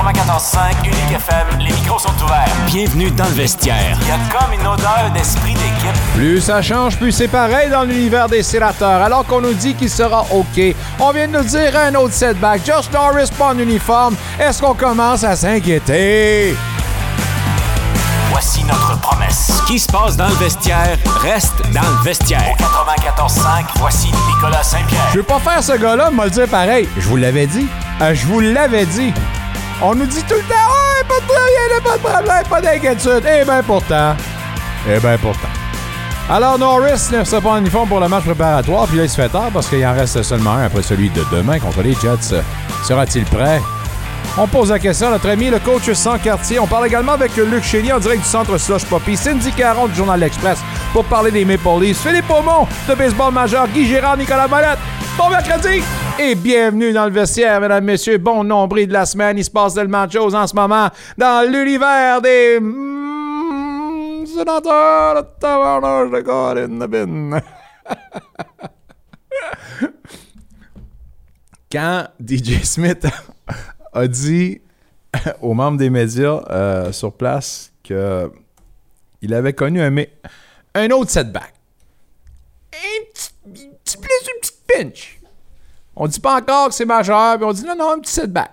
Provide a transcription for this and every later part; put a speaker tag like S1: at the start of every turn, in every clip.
S1: 94.5 Unique FM, les micros sont ouverts.
S2: Bienvenue dans le vestiaire.
S1: Il y a comme une odeur d'esprit d'équipe.
S3: Plus ça change, plus c'est pareil dans l'univers des sénateurs. Alors qu'on nous dit qu'il sera OK, on vient de nous dire un autre setback. Josh Norris pas en uniforme. Est-ce qu'on commence à s'inquiéter?
S1: Voici notre promesse.
S2: Ce qui se passe dans le vestiaire reste dans le vestiaire.
S1: 94.5, voici Nicolas Saint-Pierre.
S3: Je veux pas faire ce gars-là, me le dire pareil. Je vous l'avais dit. Euh, je vous l'avais dit. On nous dit tout le temps, ouais, pas de problème, pas de problème, pas d'inquiétude. Eh bien pourtant. Eh bien pourtant. Alors Norris ne sera pas en uniforme pour le match préparatoire, puis là il se fait tard parce qu'il en reste seulement un après celui de demain contre les Jets. Sera-t-il prêt? On pose la question à notre ami le coach sans quartier. On parle également avec Luc Chénier en direct du centre Slush Poppy, Cindy Caron du Journal L'Express pour parler des Maple Leafs, Philippe Aumont de baseball majeur, Guy Gérard, Nicolas Molette. Bon mercredi et bienvenue dans le vestiaire, mesdames, messieurs. Bon nombril de la semaine. Il se passe tellement de choses en ce moment dans l'univers des mm, sénateurs. Quand DJ Smith a dit aux membres des médias euh, sur place que il avait connu un, autre setback. Un petit, petit blessure, une pinch. On dit pas encore que c'est majeur, mais on dit non, non, un petit setback.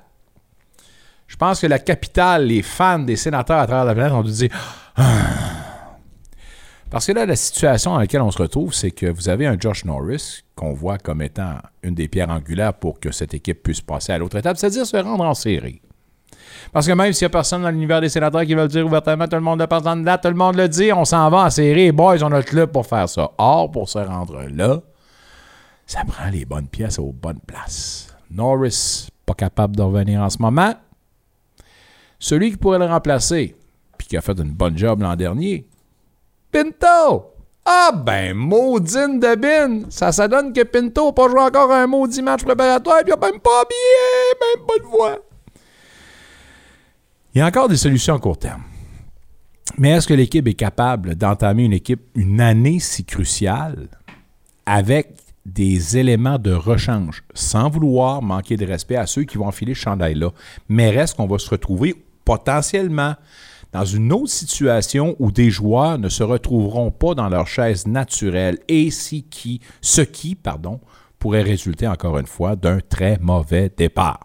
S3: Je pense que la capitale, les fans des sénateurs à travers la planète ont dû dire Parce que là, la situation dans laquelle on se retrouve, c'est que vous avez un Josh Norris qu'on voit comme étant une des pierres angulaires pour que cette équipe puisse passer à l'autre étape, c'est-à-dire se rendre en série. Parce que même s'il n'y a personne dans l'univers des sénateurs qui veut le dire ouvertement, tout le monde le pense en date, tout le monde le dit, on s'en va en série, boys, on a le club pour faire ça. Or, pour se rendre là, ça prend les bonnes pièces aux bonnes places. Norris, pas capable de revenir en ce moment. Celui qui pourrait le remplacer, puis qui a fait une bonne job l'an dernier, Pinto! Ah ben, maudine de bin! Ça, ça donne que Pinto n'a pas joué encore un maudit match préparatoire, puis il n'a même pas habillé, même pas de voix. Il y a encore des solutions à court terme. Mais est-ce que l'équipe est capable d'entamer une équipe, une année si cruciale, avec des éléments de rechange, sans vouloir manquer de respect à ceux qui vont enfiler ce chandail-là? Mais reste qu'on va se retrouver potentiellement dans une autre situation où des joueurs ne se retrouveront pas dans leur chaise naturelle et qui, ce qui pardon, pourrait résulter encore une fois d'un très mauvais départ.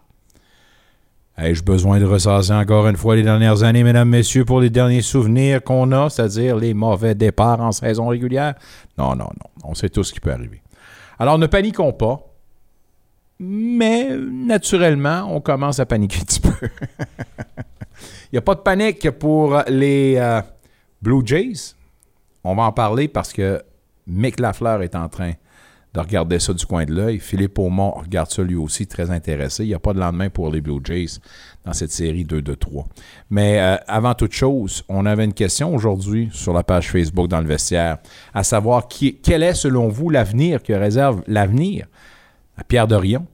S3: Ai-je besoin de ressasser encore une fois les dernières années, mesdames, messieurs, pour les derniers souvenirs qu'on a, c'est-à-dire les mauvais départs en saison régulière? Non, non, non. On sait tout ce qui peut arriver. Alors, ne paniquons pas, mais naturellement, on commence à paniquer un petit peu. Il n'y a pas de panique pour les euh, Blue Jays. On va en parler parce que Mick Lafleur est en train de regarder ça du coin de l'œil. Philippe Aumont regarde ça lui aussi, très intéressé. Il n'y a pas de lendemain pour les Blue Jays dans cette série 2-2-3. Mais euh, avant toute chose, on avait une question aujourd'hui sur la page Facebook dans le vestiaire, à savoir qui, quel est selon vous l'avenir que réserve l'avenir à Pierre Dorion,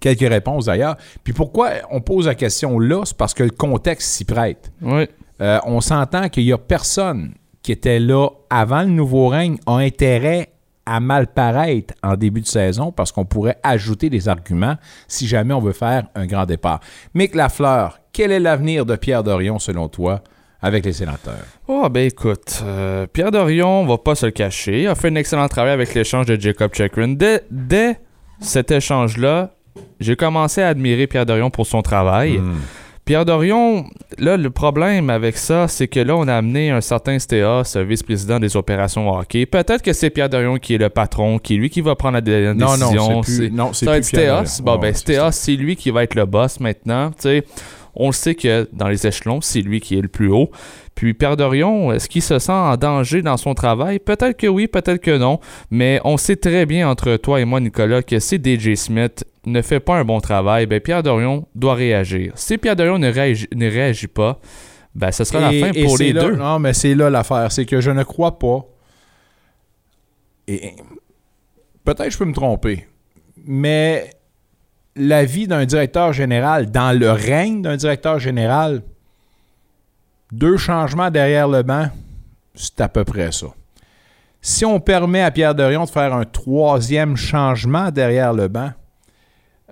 S3: Quelques réponses d'ailleurs. Puis pourquoi on pose la question là, c'est parce que le contexte s'y prête.
S4: Oui.
S3: Euh, on s'entend qu'il n'y a personne qui était là avant le nouveau règne a intérêt à mal paraître en début de saison parce qu'on pourrait ajouter des arguments si jamais on veut faire un grand départ. Mick Lafleur, quel est l'avenir de Pierre Dorion selon toi avec les sénateurs?
S4: Oh, ben écoute, euh, Pierre Dorion, on va pas se le cacher, a fait un excellent travail avec l'échange de Jacob Chekrin. Dès, dès cet échange-là, j'ai commencé à admirer Pierre Dorion pour son travail.
S3: Hmm.
S4: Pierre Dorion, là, le problème avec ça, c'est que là, on a amené un certain Stéas, vice-président des opérations hockey. Peut-être que c'est Pierre Dorion qui est le patron, qui est lui qui va prendre la dé-
S3: Non,
S4: décision.
S3: non, c'est plus, non, c'est
S4: ça va
S3: plus
S4: être Stéas. Bon, ben, Stéas, c'est lui qui va être le boss maintenant. Tu sais, on le sait que dans les échelons, c'est lui qui est le plus haut. Puis Pierre Dorion, est-ce qu'il se sent en danger dans son travail? Peut-être que oui, peut-être que non. Mais on sait très bien entre toi et moi, Nicolas, que si DJ Smith ne fait pas un bon travail, ben Pierre Dorion doit réagir. Si Pierre Dorion ne réagit, ne réagit pas, ben ce sera
S3: Et-
S4: la fin pour les
S3: là-
S4: deux.
S3: Non, mais c'est là l'affaire. C'est que je ne crois pas. Et peut-être je peux me tromper, mais la vie d'un directeur général, dans le règne d'un directeur général, deux changements derrière le banc, c'est à peu près ça. Si on permet à Pierre Dorion de faire un troisième changement derrière le banc,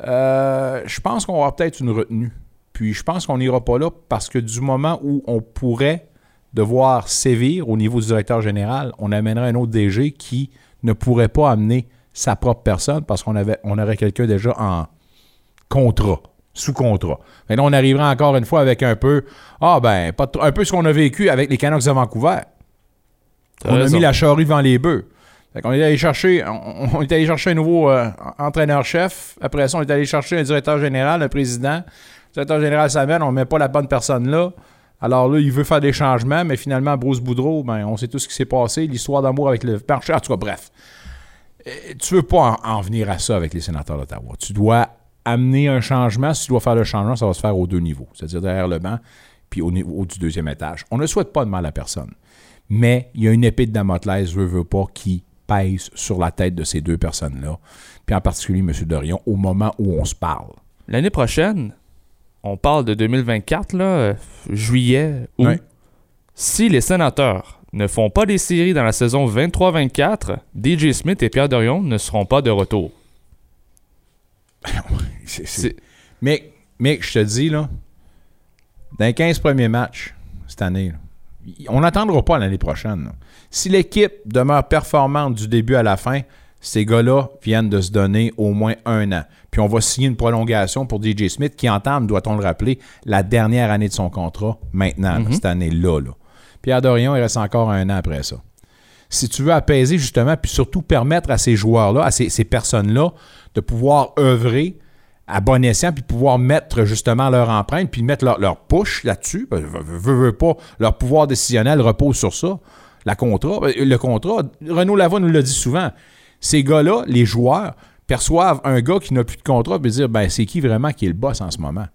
S3: euh, je pense qu'on avoir peut-être une retenue. Puis je pense qu'on n'ira pas là parce que du moment où on pourrait devoir sévir au niveau du directeur général, on amènerait un autre DG qui ne pourrait pas amener sa propre personne parce qu'on on aurait quelqu'un déjà en contrat, sous contrat. Mais là, on arriverait encore une fois avec un peu, ah ben, pas trop- un peu ce qu'on a vécu avec les Canucks de Vancouver. On a mis la charrue devant les bœufs. Fait qu'on est allé chercher, on, on est allé chercher un nouveau euh, entraîneur-chef. Après ça, on est allé chercher un directeur général, un président. Le directeur général s'amène, on ne met pas la bonne personne là. Alors là, il veut faire des changements, mais finalement, Bruce Boudreau, ben, on sait tout ce qui s'est passé, l'histoire d'amour avec le marché. En tout cas, bref. Euh, Tu veux pas en, en venir à ça avec les sénateurs d'Ottawa. Tu dois amener un changement. Si tu dois faire le changement, ça va se faire aux deux niveaux, c'est-à-dire derrière le banc puis au niveau du deuxième étage. On ne souhaite pas de mal à personne. Mais il y a une épée de Damoclès, veut, veut pas, qui pèse sur la tête de ces deux personnes-là. Puis en particulier M. Dorion, au moment où on se parle.
S4: L'année prochaine, on parle de 2024, là, euh, juillet, août. Si les sénateurs ne font pas des séries dans la saison 23-24, DJ Smith et Pierre Dorion ne seront pas de retour.
S3: C'est- Mais, mais je te dis, là, dans les 15 premiers matchs cette année, là, on n'attendra pas l'année prochaine. là. Si l'équipe demeure performante du début à la fin, ces gars-là viennent de se donner au moins un an. Puis on va signer une prolongation pour DJ Smith qui entame, doit-on le rappeler, la dernière année de son contrat maintenant, là, cette année-là. là. Pierre Dorion, il reste encore un an après ça. Si tu veux apaiser justement, puis surtout permettre à ces joueurs-là, à ces, ces personnes-là, de pouvoir œuvrer à bon escient, puis pouvoir mettre justement leur empreinte, puis mettre leur, leur push là-dessus. Leur pouvoir décisionnel repose sur ça. Ben, le contrat, Renaud Lavoie nous l'a dit souvent. Ces gars-là, les joueurs, perçoivent un gars qui n'a plus de contrat et dire ben c'est qui vraiment qui est le boss en ce moment?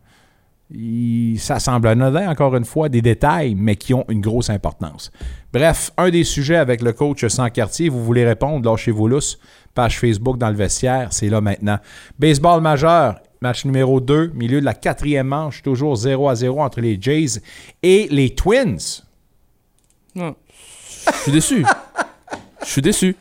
S3: Ça semble anodin, encore une fois, des détails, mais qui ont une grosse importance. Bref, un des sujets avec le coach sans quartier, vous voulez répondre, lâchez-vous lousse, page Facebook dans le vestiaire, c'est là maintenant. Baseball majeur, match numéro 2, milieu de la quatrième manche, toujours 0 à 0 entre les Jays et les Twins.
S4: Non. Je suis déçu. Je suis déçu.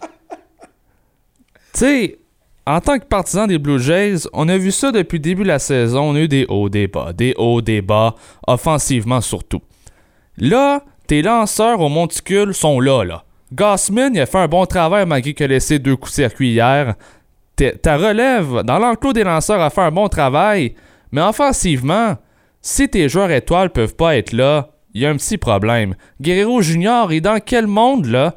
S4: Tu sais, en tant que partisan des Blue Jays, on a vu ça depuis le début de la saison. On a eu des hauts, des bas, des hauts, des bas, offensivement surtout. Là, tes lanceurs au monticule sont là, là. Gossman, il a fait un bon travail malgré qu'il a laissé deux coups de circuit hier. Ta- relève dans l'enclos des lanceurs a fait un bon travail. Mais offensivement, si tes joueurs étoiles peuvent pas être là, il y a un petit problème. Guerrero Junior est dans quel monde, là?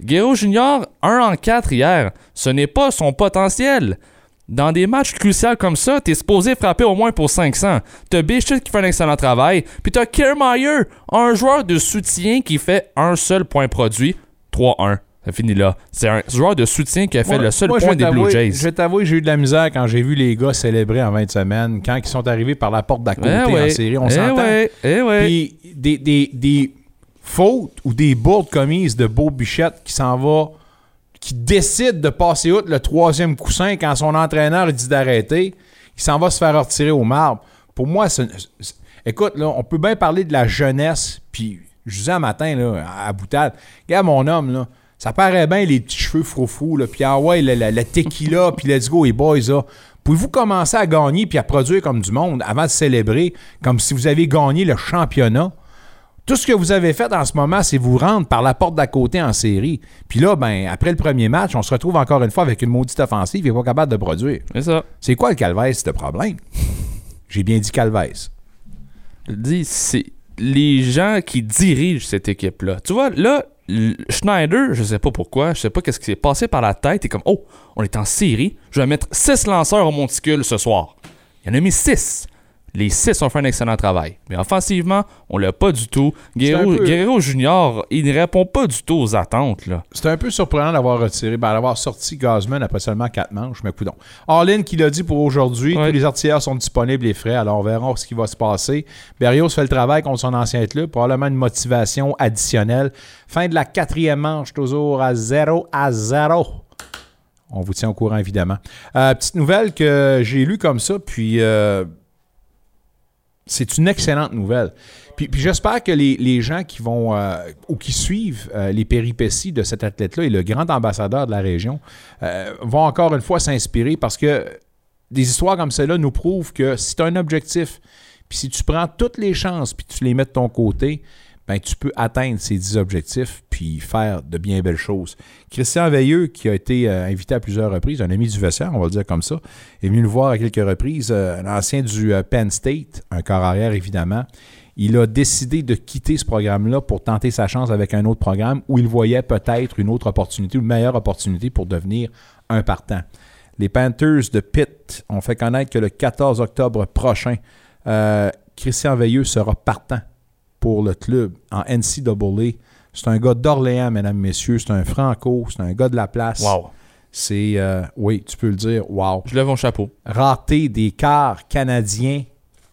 S4: Guerrero Junior, 1 en 4 hier, ce n'est pas son potentiel. Dans des matchs cruciaux comme ça, t'es supposé frapper au moins pour 500. T'as Bichette qui fait un excellent travail, puis t'as Kiermaier, un joueur de soutien qui fait un seul point produit, 3-1. Ça finit là. C'est un joueur de soutien qui a fait
S3: Moi-
S4: le seul
S3: moi,
S4: point des Blue Jays.
S3: Je vais t'avouer, j'ai eu de la misère quand j'ai vu les gars célébrer en 20 semaines, quand ils sont arrivés par la porte d'à côté
S4: Eh
S3: en série, on
S4: eh
S3: s'entend.
S4: ouais, eh ouais.
S3: Puis des, des- des fautes ou des bourdes commises de Beau Bichette qui s'en va, qui décide de passer outre le troisième coussin quand son entraîneur dit d'arrêter, il s'en va se faire retirer au marbre. Pour moi, c'est- c'est- écoute, là, on peut bien parler de la jeunesse, puis je disais un matin là, à Boutade, regarde mon homme, là, ça paraît bien les petits cheveux froufrous, là, puis ah ouais, le tequila, puis let's go les boys, là. Pouvez-vous commencer à gagner puis à produire comme du monde avant de célébrer comme si vous avez gagné le championnat? Tout ce que vous avez fait en ce moment, c'est vous rendre par la porte d'à côté en série. Puis là, ben, après le premier match, on se retrouve encore une fois avec une maudite offensive et pas capable de produire.
S4: C'est ça.
S3: C'est quoi le calvaire, ce problème? J'ai bien dit calvaire.
S4: Je dis, c'est les gens qui dirigent cette équipe-là. Tu vois, là, Schneider, je sais pas pourquoi, je sais pas qu'est-ce qui s'est passé par la tête. Et comme, oh, on est en série, je vais mettre 6 lanceurs au monticule ce soir. Il y en a mis 6. Les 6 ont fait un excellent travail. Mais offensivement, on l'a pas du tout. Guerrero,
S3: un peu-
S4: Guerrero Junior, il ne répond pas du tout aux attentes.
S3: C'est un peu surprenant d'avoir retiré, ben, d'avoir sorti Gazman après seulement quatre manches, mais coudon. Arlene qui l'a dit pour aujourd'hui,
S4: Ouais.
S3: tous les artilleurs sont disponibles et frais, alors on verra ce qui va se passer. Berrios fait le travail contre son ancien club, probablement une motivation additionnelle. Fin de la quatrième manche, toujours à 0 à 0. On vous tient au courant, évidemment. Euh, petite nouvelle que j'ai lue comme ça, puis euh, c'est une excellente nouvelle. Puis, j'espère que les, les gens qui vont euh, ou qui suivent euh, les péripéties de cet athlète-là et le grand ambassadeur de la région euh, vont encore une fois s'inspirer parce que des histoires comme celle-là nous prouvent que si tu as un objectif Puis si tu prends toutes les chances puis tu les mets de ton côté, ben, tu peux atteindre ces 10 objectifs puis faire de bien belles choses. Christian Veilleux, qui a été euh, invité à plusieurs reprises, un ami du vestiaire, on va le dire comme ça, est venu nous voir à quelques reprises, euh, un ancien du euh, Penn State, un corps arrière évidemment. Il a décidé de quitter ce programme-là pour tenter sa chance avec un autre programme où il voyait peut-être une autre opportunité, une meilleure opportunité pour devenir un partant. Les Panthers de Pitt ont fait connaître que le 14 octobre prochain, Christian Veilleux sera partant pour le club en NCAA. C'est un gars d'Orléans, mesdames, messieurs. C'est un franco. C'est un gars de la place.
S4: Wow.
S3: C'est, euh, oui, tu peux le dire, wow.
S4: Je lève mon chapeau.
S3: Raté des quarts canadiens,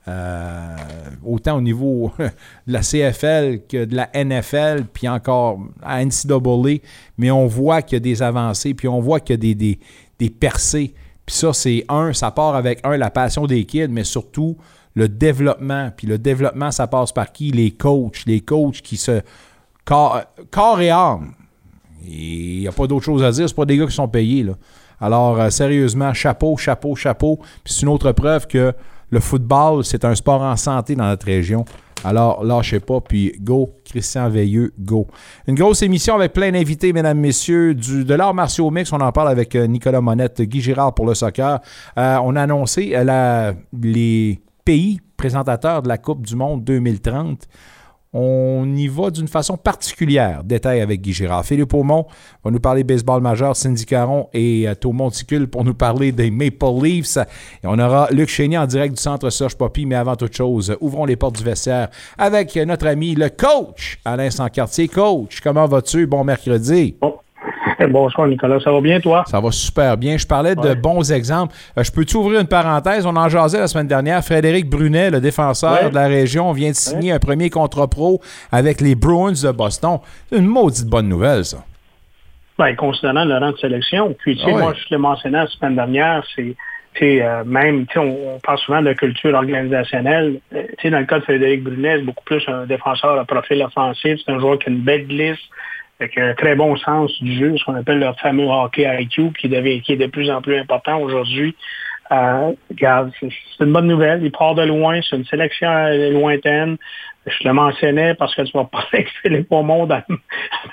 S3: euh, autant au niveau de la CFL que de la NFL, puis encore à NCAA. Mais on voit qu'il y a des avancées, puis on voit qu'il y a des, des, des percées. Puis ça, c'est un, ça part avec un, la passion des kids, mais surtout le développement. Puis le développement, ça passe par qui? Les coachs. Les coachs qui se. Corps, et âme. Il n'y a pas d'autre chose à dire. Ce pas des gars qui sont payés. Alors, euh, sérieusement, chapeau, chapeau, chapeau. C'est une autre preuve que le football, c'est un sport en santé dans notre région. Alors, lâchez pas, puis go, Christian Veilleux, go. Une grosse émission avec plein d'invités, mesdames, messieurs, du, de l'art martiaux mix. On en parle avec euh, Nicolas Monette, Guy Girard pour le soccer. Euh, on a annoncé la, les pays présentateurs de la Coupe du Monde 2030. On y va d'une façon particulière. Détail avec Guy Girard. Philippe Aumont va nous parler baseball majeur, Cindy Caron et euh, Monticule pour nous parler des Maple Leafs. Et on aura Luc Chénier en direct du centre Serge Poppy, mais avant toute chose, ouvrons les portes du vestiaire avec notre ami le coach Alain Sancartier. Coach, comment vas-tu? Bon mercredi.
S5: Bonsoir Nicolas, ça va bien toi?
S3: Ça va super bien. Je parlais de bons exemples. Euh, je peux-tu ouvrir une parenthèse? On en jasait la semaine dernière. Frédéric Brunet, le défenseur de la région, vient de signer un premier contrat pro avec les Bruins de Boston. C'est une maudite bonne nouvelle, ça.
S5: Bien, considérant le rang de sélection. Puis, tu sais, ah moi, je l'ai mentionné la semaine dernière, c'est euh, même, on, on parle souvent de culture organisationnelle. Euh, dans le cas de Frédéric Brunet, c'est beaucoup plus un défenseur à profil offensif. C'est un joueur qui a une belle glisse, avec un très bon sens du jeu, ce qu'on appelle le fameux hockey IQ, qui, devient, qui est de plus en plus important aujourd'hui. Euh, regarde, c'est une bonne nouvelle. Il part de loin, c'est une sélection lointaine. Je le mentionnais parce que tu vas parler avec Philippe Aumont la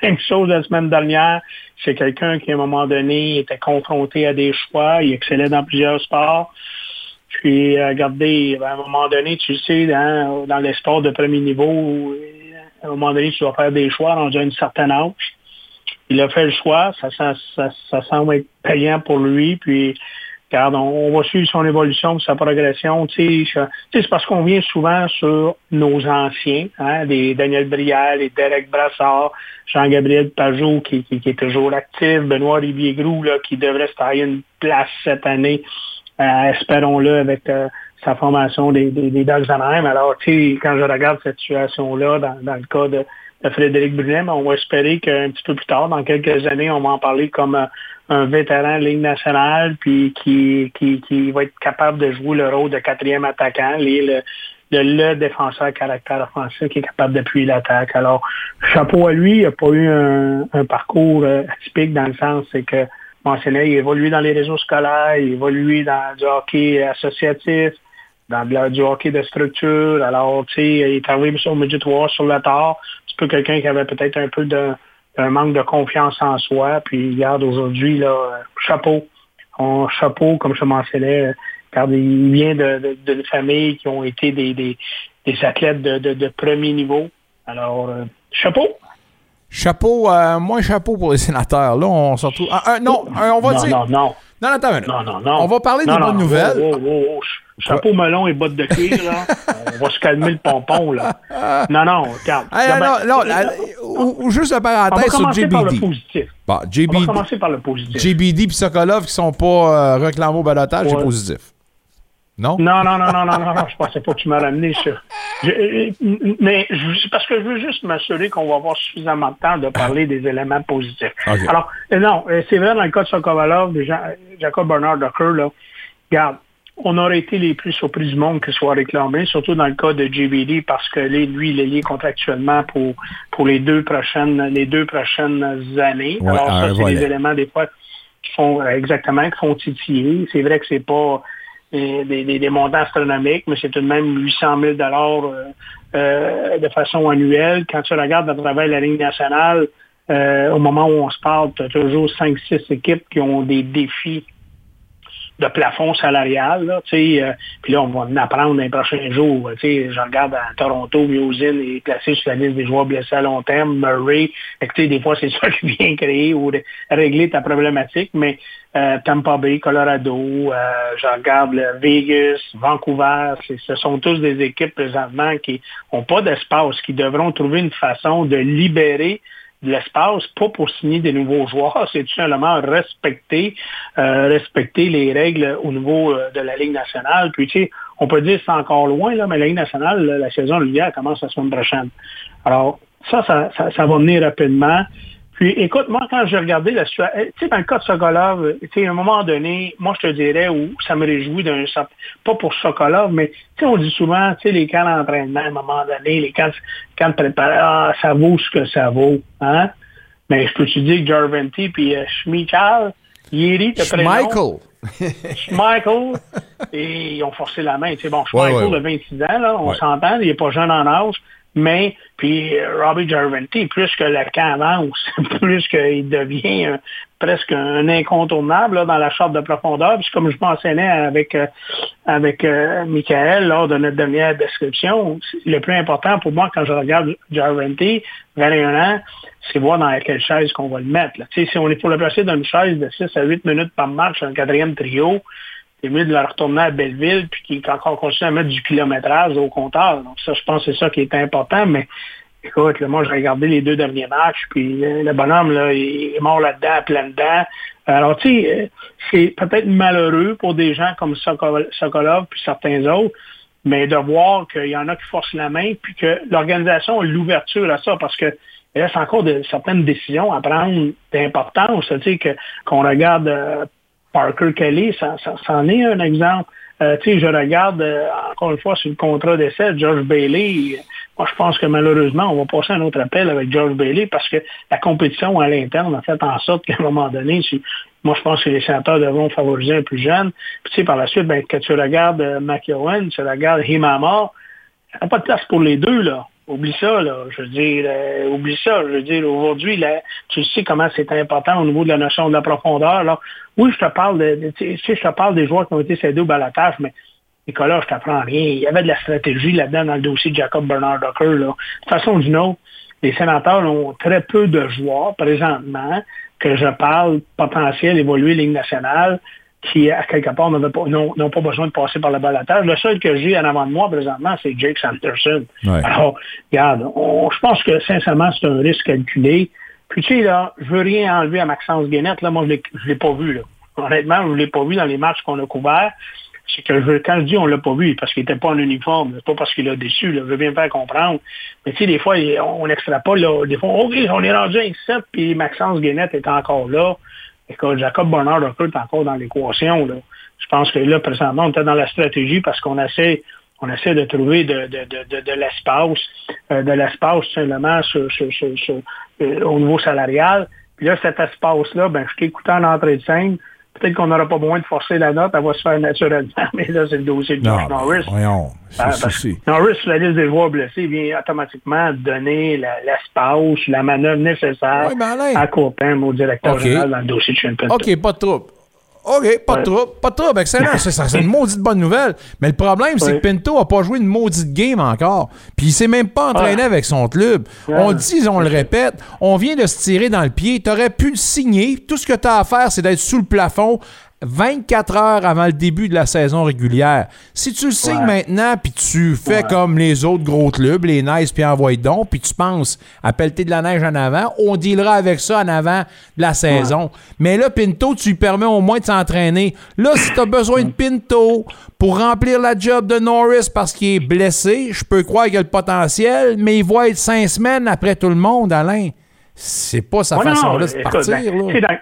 S5: même chose la semaine dernière. C'est quelqu'un qui, à un moment donné, était confronté à des choix. Il excellait dans plusieurs sports. Puis, euh, regardez, à un moment donné, tu sais, dans, dans les sports de premier niveau, à un moment donné, tu dois faire des choix rendu à une certaine âge. Il a fait le choix, ça, ça, ça, semble être payant pour lui, puis regarde, on, va suivre son évolution, sa progression. Tu sais, c'est parce qu'on vient souvent sur nos anciens, hein, des Daniel Brial, et Derek Brassard, Jean-Gabriel Pajot qui, qui, est toujours actif, Benoît Rivier-Grou là, qui devrait se tailler une place cette année, euh, espérons-le, avec euh, sa formation des, des, des Dogs. Alors, tu quand je regarde cette situation-là, dans, le cas de, Frédéric Brunet, on va espérer qu'un petit peu plus tard, dans quelques années, on va en parler comme un, un vétéran Ligue nationale, puis qui, qui, qui va être capable de jouer le rôle de quatrième attaquant, les, le, le défenseur à caractère offensif qui est capable d'appuyer l'attaque. Alors, chapeau à lui, il n'a pas eu un, parcours euh, atypique dans le sens, c'est que mentionnait, il évolue dans les réseaux scolaires, il évolue dans du hockey associatif, dans du hockey de structure. Alors, tu sais, il est arrivé au milieu 3 sur le tard. C'est peu quelqu'un qui avait peut-être un peu de, un manque de confiance en soi. Puis, regarde, aujourd'hui, là, chapeau. On, chapeau, comme je mentionnais, car il vient de, de, familles qui ont été des, des, des athlètes de, de, premier niveau. Alors, euh, chapeau.
S3: Chapeau, euh, moins chapeau pour les sénateurs. Là, on se retrouve. Ah, non, on va
S5: dire. Non, non,
S3: non. attends
S5: Non, non, non.
S3: On va parler des bonnes nouvelles.
S5: Oh, oh, oh, Chapeau melon et bottes de cuir, là. on va se calmer le pompon, là. Non, non, calme.
S3: non, non, ou, juste une parenthèse sur JBD. Par le
S5: positif.
S3: Bon, JBD. On
S5: va commencer par le positif.
S3: JBD et Sokolov qui sont pas euh, réclamés au balotage, c'est positif. Non?
S5: Non, non, non, non, non, non, non, je pensais pas que tu m'as ramené ça. mais parce que je veux juste m'assurer qu'on va avoir suffisamment de temps de parler des éléments positifs. Alors, euh, non, euh, c'est vrai, dans le cas de Sokovalov, Jacob Bernard Docker, là, regarde, on aurait été les plus surpris du monde que ce soit réclamé, surtout dans le cas de JBD, parce que lui, il est lié contractuellement pour, pour les deux prochaines, les deux prochaines années. Alors, ça, c'est des éléments des fois qui font exactement, qui font titiller. C'est vrai que c'est pas des, montants astronomiques, mais c'est tout de même 800 000 dollars de façon annuelle. Quand tu regardes à travers la ligne nationale, au moment où on se parle, tu as toujours 5-6 équipes qui ont des défis de plafond salarial. Là, euh, puis là, on va en apprendre dans les prochains jours. Je regarde à Toronto, Musin est placé sur la liste des joueurs blessés à long terme, Murray. des fois, c'est ça qui vient créer ou régler ta problématique. Mais euh, Tampa Bay, Colorado, euh, je regarde Vegas, Vancouver, ce sont tous des équipes présentement qui n'ont pas d'espace, qui devront trouver une façon de libérer de l'espace, pas pour signer des nouveaux joueurs, c'est tout simplement respecter, euh, respecter les règles au niveau euh, de la Ligue nationale. Puis, tu sais, on peut dire que c'est encore loin, là, mais la Ligue nationale, la saison régulière commence la semaine prochaine. Alors, ça, ça, ça, ça va venir rapidement. Puis, écoute, moi, quand j'ai regardé la situation, eh, tu sais, dans le cas de Sokolov, tu sais, à un moment donné, moi, je te dirais, où ça me réjouit d'un pas pour Sokolov, mais, tu sais, on dit souvent, tu sais, les camps d'entraînement, à un moment donné, les camps, camps de préparation, ah, ça vaut ce que ça vaut, hein? Mais je peux te dire que Jarventi puis euh, Schmichal, Yeri, te
S3: Michael.
S5: Michael, et ils ont forcé la main. Tu sais, bon, Schmeichel de 26 ans, là, on s'entend, il n'est pas jeune en âge, mais, puis euh, Robbie Jarventi, plus que le camp avance, plus qu'il devient presque un incontournable dans la charte de profondeur. Puis comme je mentionnais avec, euh, avec euh, Michael lors de notre dernière description, le plus important pour moi quand je regarde Jarventi, 21 ans, c'est voir dans quelle chaise qu'on va le mettre. Là. Si on est pour le placer dans une chaise de 6 à 8 minutes par match, un quatrième trio, c'est mieux de la retourner à Belleville, puis qui encore continue à mettre du kilométrage au compteur. Donc ça, je pense que c'est ça qui est important, mais écoute, moi, j'ai regardé les deux derniers matchs, puis le bonhomme, là, il est mort là-dedans, plein dedans. Alors, tu sais, euh, c'est peut-être malheureux pour des gens comme Sokolov, puis certains autres, mais de voir qu'il y en a qui forcent la main, puis que l'organisation a l'ouverture à ça, parce que il reste encore de, certaines décisions à prendre d'importance. Tu sais, qu'on regarde euh, Parker Kelly, ça, ça, en est un exemple. Euh, je regarde euh, encore une fois sur le contrat d'essai, George Bailey. Moi, je pense que malheureusement, on va passer un autre appel avec George Bailey parce que la compétition à l'interne a fait en sorte qu'à un moment donné, moi, je pense que les sénateurs devront favoriser un plus jeune. Puis, par la suite, ben, quand tu regardes euh, McEwen, tu regardes Himama, il n'y a pas de place pour les deux, là. Oublie ça, là. Je veux dire, euh, oublie ça. Je veux dire, aujourd'hui, tu sais comment c'est important au niveau de la notion de la profondeur. Oui, je te parle je te parle des joueurs qui ont été cédés au balatage, mais Nicolas, je t'apprends rien. Il y avait de la stratégie là-dedans dans le dossier de Jacob Bernard Docker. De toute façon, du know, les sénateurs ont très peu de joueurs présentement que je parle potentiel évoluer Ligue nationale qui, à quelque part, n'ont pas, besoin de passer par le balatage. Le seul que j'ai en avant de moi présentement, c'est Jake Sanderson. Alors, regarde, je pense que sincèrement, c'est un risque calculé. Puis tu sais, là, je veux rien enlever à Maxence Guénette. Là, moi, je ne l'ai pas vu. Là. Honnêtement, je ne l'ai pas vu dans les matchs qu'on a couverts. C'est que je, quand je dis on l'a pas vu, parce qu'il n'était pas en uniforme, c'est pas parce qu'il a déçu, là, je veux bien faire comprendre. Mais tu sais, des fois, on n'extrapole, là, des fois, OK, on est rendu à 7, puis Maxence Guénette est encore là. Écoute, Jacob Bonheur est encore dans l'équation. Je pense que là, présentement, on était dans la stratégie parce qu'on essaie, on essaie de trouver de, de, de, de l'espace, euh, de l'espace simplement euh, au niveau salarial. Puis là, cet espace-là, ben, je t'ai écouté en entrée de scène. Peut-être qu'on n'aura pas besoin de forcer la note, elle va se faire naturellement. Mais là, c'est le dossier de George Norris.
S3: Voyons,
S5: ah, Norris, sur la liste des joueurs blessés, vient automatiquement donner l'espace, la, manœuvre nécessaire à court terme au directeur général dans le dossier de Champion.
S3: OK, pas de trouble. OK, pas de trouble. Pas de trouble, excellent. c'est une maudite bonne nouvelle. Mais le problème, c'est que Pinto n'a pas joué une maudite game encore. Puis il s'est même pas entraîné avec son club. On dit, on le répète, on vient de se tirer dans le pied. Tu aurais pu le signer. Tout ce que tu as à faire, c'est d'être sous le plafond 24 heures avant le début de la saison régulière. Si tu le signes maintenant, puis tu fais comme les autres gros clubs, les Nice, puis envoie donc, puis tu penses à pelleter de la neige en avant, on dealera avec ça en avant de la saison. Mais là, Pinto, tu lui permets au moins de s'entraîner. Là, si tu as besoin de Pinto pour remplir la job de Norris parce qu'il est blessé, je peux croire qu'il a le potentiel, mais il va être cinq semaines après tout le monde, Alain c'est pas sa façon là, de partir.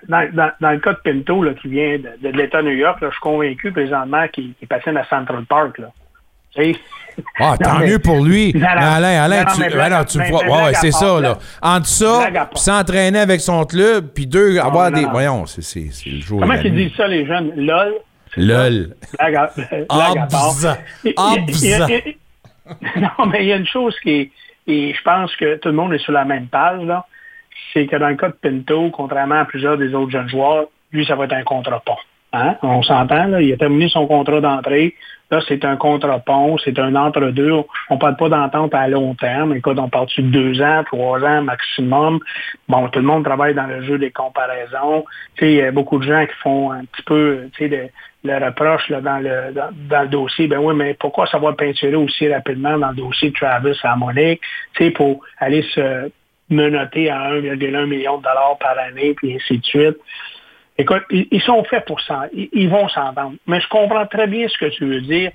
S5: Ben, dans, le cas de Pinto, là, qui vient de, l'État de New York, je suis convaincu présentement qu'il qu patine à Central Park. Là.
S3: Ah, tant mieux pour lui. Alain, Alain, tu, ben tu vois. Ouais, c'est ça, là. Entre ça, s'entraîner avec son club, puis deux, avoir des. Voyons, c'est le jour.
S5: Comment ils disent ça, les jeunes? LOL?
S3: Lol.
S5: Blague à, blague à part.
S3: Abza.
S5: Il- il- il- il-
S3: Abza.
S5: il- Non, mais il y a une chose qui est, et je pense que tout le monde est sur la même page, là, c'est que dans le cas de Pinto, contrairement à plusieurs des autres jeunes joueurs, lui, ça va être un contre-pont. Hein? On s'entend, là, il a terminé son contrat d'entrée. Là, c'est un contre-pont, c'est un entre-deux. On ne parle pas d'entente à long terme. Écoute, on parle de deux ans, trois ans maximum. Bon, tout le monde travaille dans le jeu des comparaisons. Il y a beaucoup de gens qui font un petit peu, de- le reproche là, dans, le, dans, dans le dossier. Ben oui, mais pourquoi savoir peinturer aussi rapidement dans le dossier de Travis à Monique, pour aller se menotter à 1,1 million de dollars par année, puis ainsi de suite. Écoute, ils, sont faits pour ça. Ils, vont s'entendre. Mais je comprends très bien ce que tu veux dire.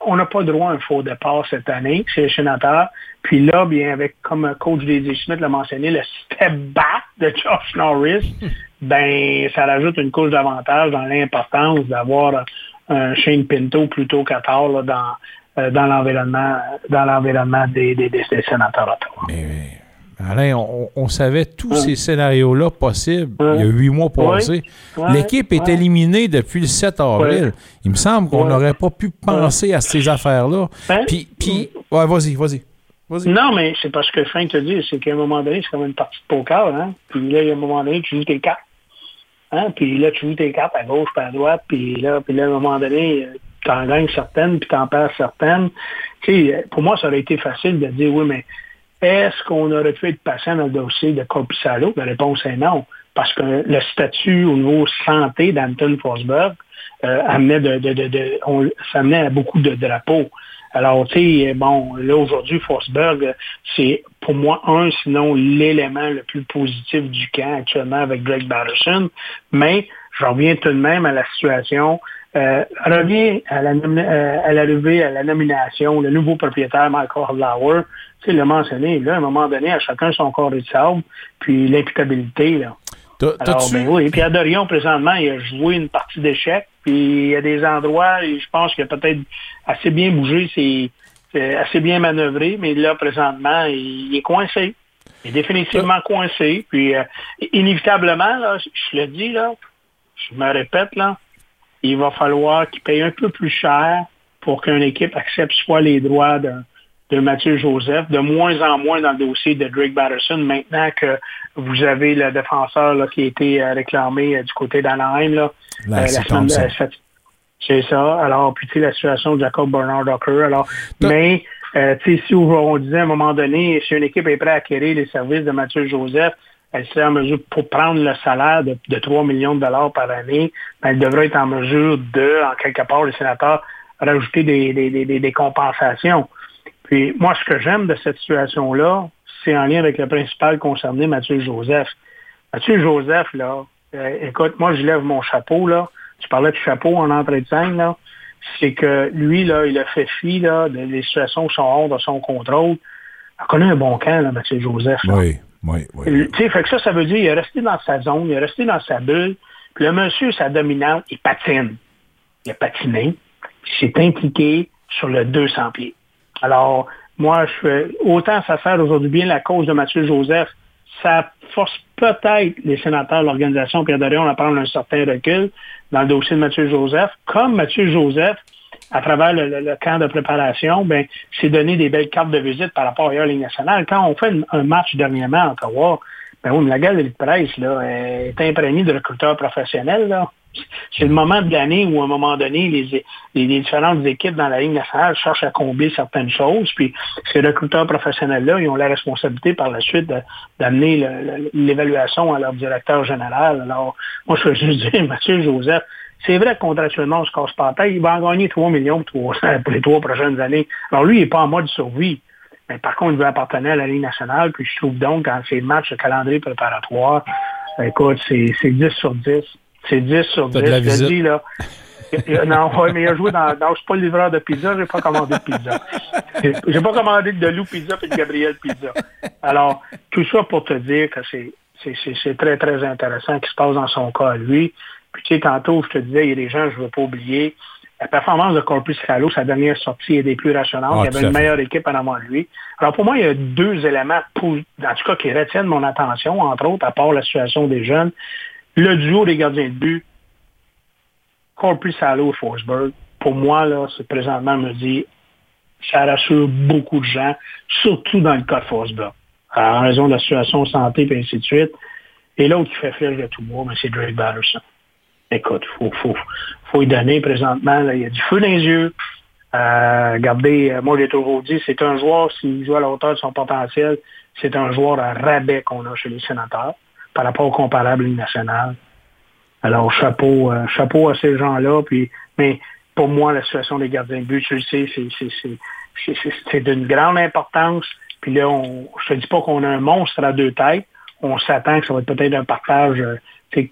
S5: On n'a pas droit à un faux départ cette année chez les sénateurs. Puis là, bien, avec, comme coach D.J. Smith l'a mentionné, le step back de Josh Norris, ben, ça rajoute une couche d'avantage dans l'importance d'avoir un Shane Pinto plutôt qu'Attard là, dans, euh, dans l'environnement dans l'environnement des, des, des, des sénateurs
S3: mais, Alain, on, on savait tous ces scénarios-là possibles il y a huit mois passés.
S5: Ouais.
S3: L'équipe est éliminée depuis le 7 avril. Il me semble qu'on n'aurait pas pu penser à ces affaires-là.
S5: Hein?
S3: Puis, puis ouais, vas-y, vas-y. Vas-y.
S5: Non, mais c'est parce que Frank te dit, c'est qu'à un moment donné, c'est comme une partie de poker, hein. Puis là, il y a un moment donné, tu joues tes cartes. Hein? Puis là, tu joues tes cartes à gauche, puis à droite, puis là, puis là, à un moment donné, euh, t'en gagnes certaines, puis t'en perds certaines. Tu sais, pour moi, ça aurait été facile de dire, oui, mais est-ce qu'on aurait pu être patient dans le dossier de Corpusalo? La réponse est non. Parce que le statut au niveau santé d'Anton Forsberg euh, amenait de, de, de, de- on- ça amenait à beaucoup de drapeaux. Alors, tu sais, bon, là, aujourd'hui, Forsberg, c'est pour moi un, sinon l'élément le plus positif du camp actuellement avec Greg Batterson. Mais je reviens tout de même à la situation. Euh, reviens à la, euh, à l'arrivée, à la nomination, le nouveau propriétaire, Michael Lauer, tu sais, le mentionné, là, à un moment donné, à chacun son corps de sable, puis l'imputabilité, là. Alors, ben oui. Puis à Dorion, présentement, il a joué une partie d'échecs. Puis il y a des endroits, et je pense qu'il a peut-être assez bien bougé, c'est c'est assez bien manœuvré, mais là, présentement, il, est coincé. Il est définitivement coincé. Puis euh, inévitablement, là, je je le dis, là, je me répète, là, il va falloir qu'il paye un peu plus cher pour qu'une équipe accepte soit les droits de, de Mathieu Joseph, de moins en moins dans le dossier de Drake Batterson, maintenant que vous avez le défenseur là, qui a été euh, réclamé euh, du côté d'Anaheim. Là,
S3: Là,
S5: euh,
S3: c'est
S5: semaine- c'est ça. Alors, puis tu sais, la situation de Jacob Bernard Docker. Alors, mais euh, tu sais, si on disait à un moment donné, si une équipe est prête à acquérir les services de Mathieu Joseph, elle serait en mesure pour prendre le salaire de, de 3 millions de dollars par année, ben, elle devrait être en mesure de, en quelque part, les sénateurs, rajouter des, des, des, des- compensations. Puis moi, ce que j'aime de cette situation-là, c'est en lien avec le principal concerné, Mathieu Joseph. Mathieu Joseph, là, euh, écoute, moi, je lève mon chapeau, là. Tu parlais de chapeau en entrée de scène, là. C'est que lui, là, il a fait fi, là, de- des situations qui sont hors de son contrôle. A connu un bon camp, là, Mathieu Joseph. là.
S3: Oui, oui, oui.
S5: Tu sais, fait que ça, ça veut dire qu'il est resté dans sa zone, il est resté dans sa bulle. Puis le monsieur, sa dominante, il patine. Il a patiné. Il s'est impliqué sur le 200 pieds. Alors, moi, je fais, autant ça sert aujourd'hui bien la cause de Mathieu Joseph, ça force peut-être les sénateurs, l'organisation Pierre Dorion à prendre un certain recul dans le dossier de Mathieu Joseph. Comme Mathieu Joseph, à travers le, le- le camp de préparation, ben, s'est donné des belles cartes de visite par rapport à la Ligue nationale. Quand on fait un match dernièrement à Ottawa, ben oui, mais la galerie de presse là, est imprégnée de recruteurs professionnels. Là. C'est le moment de l'année où, à un moment donné, les, les, les différentes équipes dans la Ligue nationale cherchent à combler certaines choses. Puis ces recruteurs professionnels-là, ils ont la responsabilité par la suite d'amener l'évaluation à leur directeur général. Alors, moi, je veux juste dire, Mathieu Joseph, c'est vrai que contractuellement, on se casse pas la tête. Il va en gagner 3 millions pour, les trois prochaines années. Alors, lui, il n'est pas en mode survie. Mais par contre, il veut appartenir à la Ligue nationale. Puis je trouve donc, dans ces matchs de calendrier préparatoire, écoute, c'est c'est 10 sur 10. C'est 10 sur 10.
S3: T'as de la
S5: Je te dis, là. Non, ouais, mais il a joué dans. Non, je suis pas le livreur de pizza, j'ai pas commandé de pizza. J'ai- pas commandé de Lou Pizza et de Gabriel Pizza. Alors, tout ça pour te dire que c'est c'est- très, très intéressant ce qui se passe dans son cas lui. Puis tu sais, tantôt, je te disais, il y a des gens, je ne veux pas oublier. La performance de Corpus Callo, sa dernière sortie est des plus rationnantes.
S3: Ah,
S5: il y avait une meilleure équipe en avant de lui. Alors pour moi, il y a deux éléments, pour, en tout cas, qui retiennent mon attention, entre autres, à part la situation des jeunes. Le duo des gardiens de but Corpus Salo et Forsberg, pour moi, là, c'est présentement me dit, ça rassure beaucoup de gens, surtout dans le cas de Forsberg, en raison de la situation de santé et ainsi de suite. Et l'autre qui fait flèche de tout moi, c'est Drake Batterson. Écoute, faut, faut, faut y donner présentement. Là, il y a du feu dans les yeux. Euh, regardez, euh, moi j'ai toujours dit, c'est un joueur, s'il joue à la hauteur de son potentiel, c'est un joueur à rabais qu'on a chez les sénateurs par rapport au comparable national. Alors, chapeau, euh, chapeau à ces gens-là. Puis, mais pour moi, la situation des gardiens de but, tu le sais, c'est d'une grande importance. Puis là, on, je te dis pas qu'on a un monstre à deux têtes. On s'attend que ça va être peut-être un partage, c'est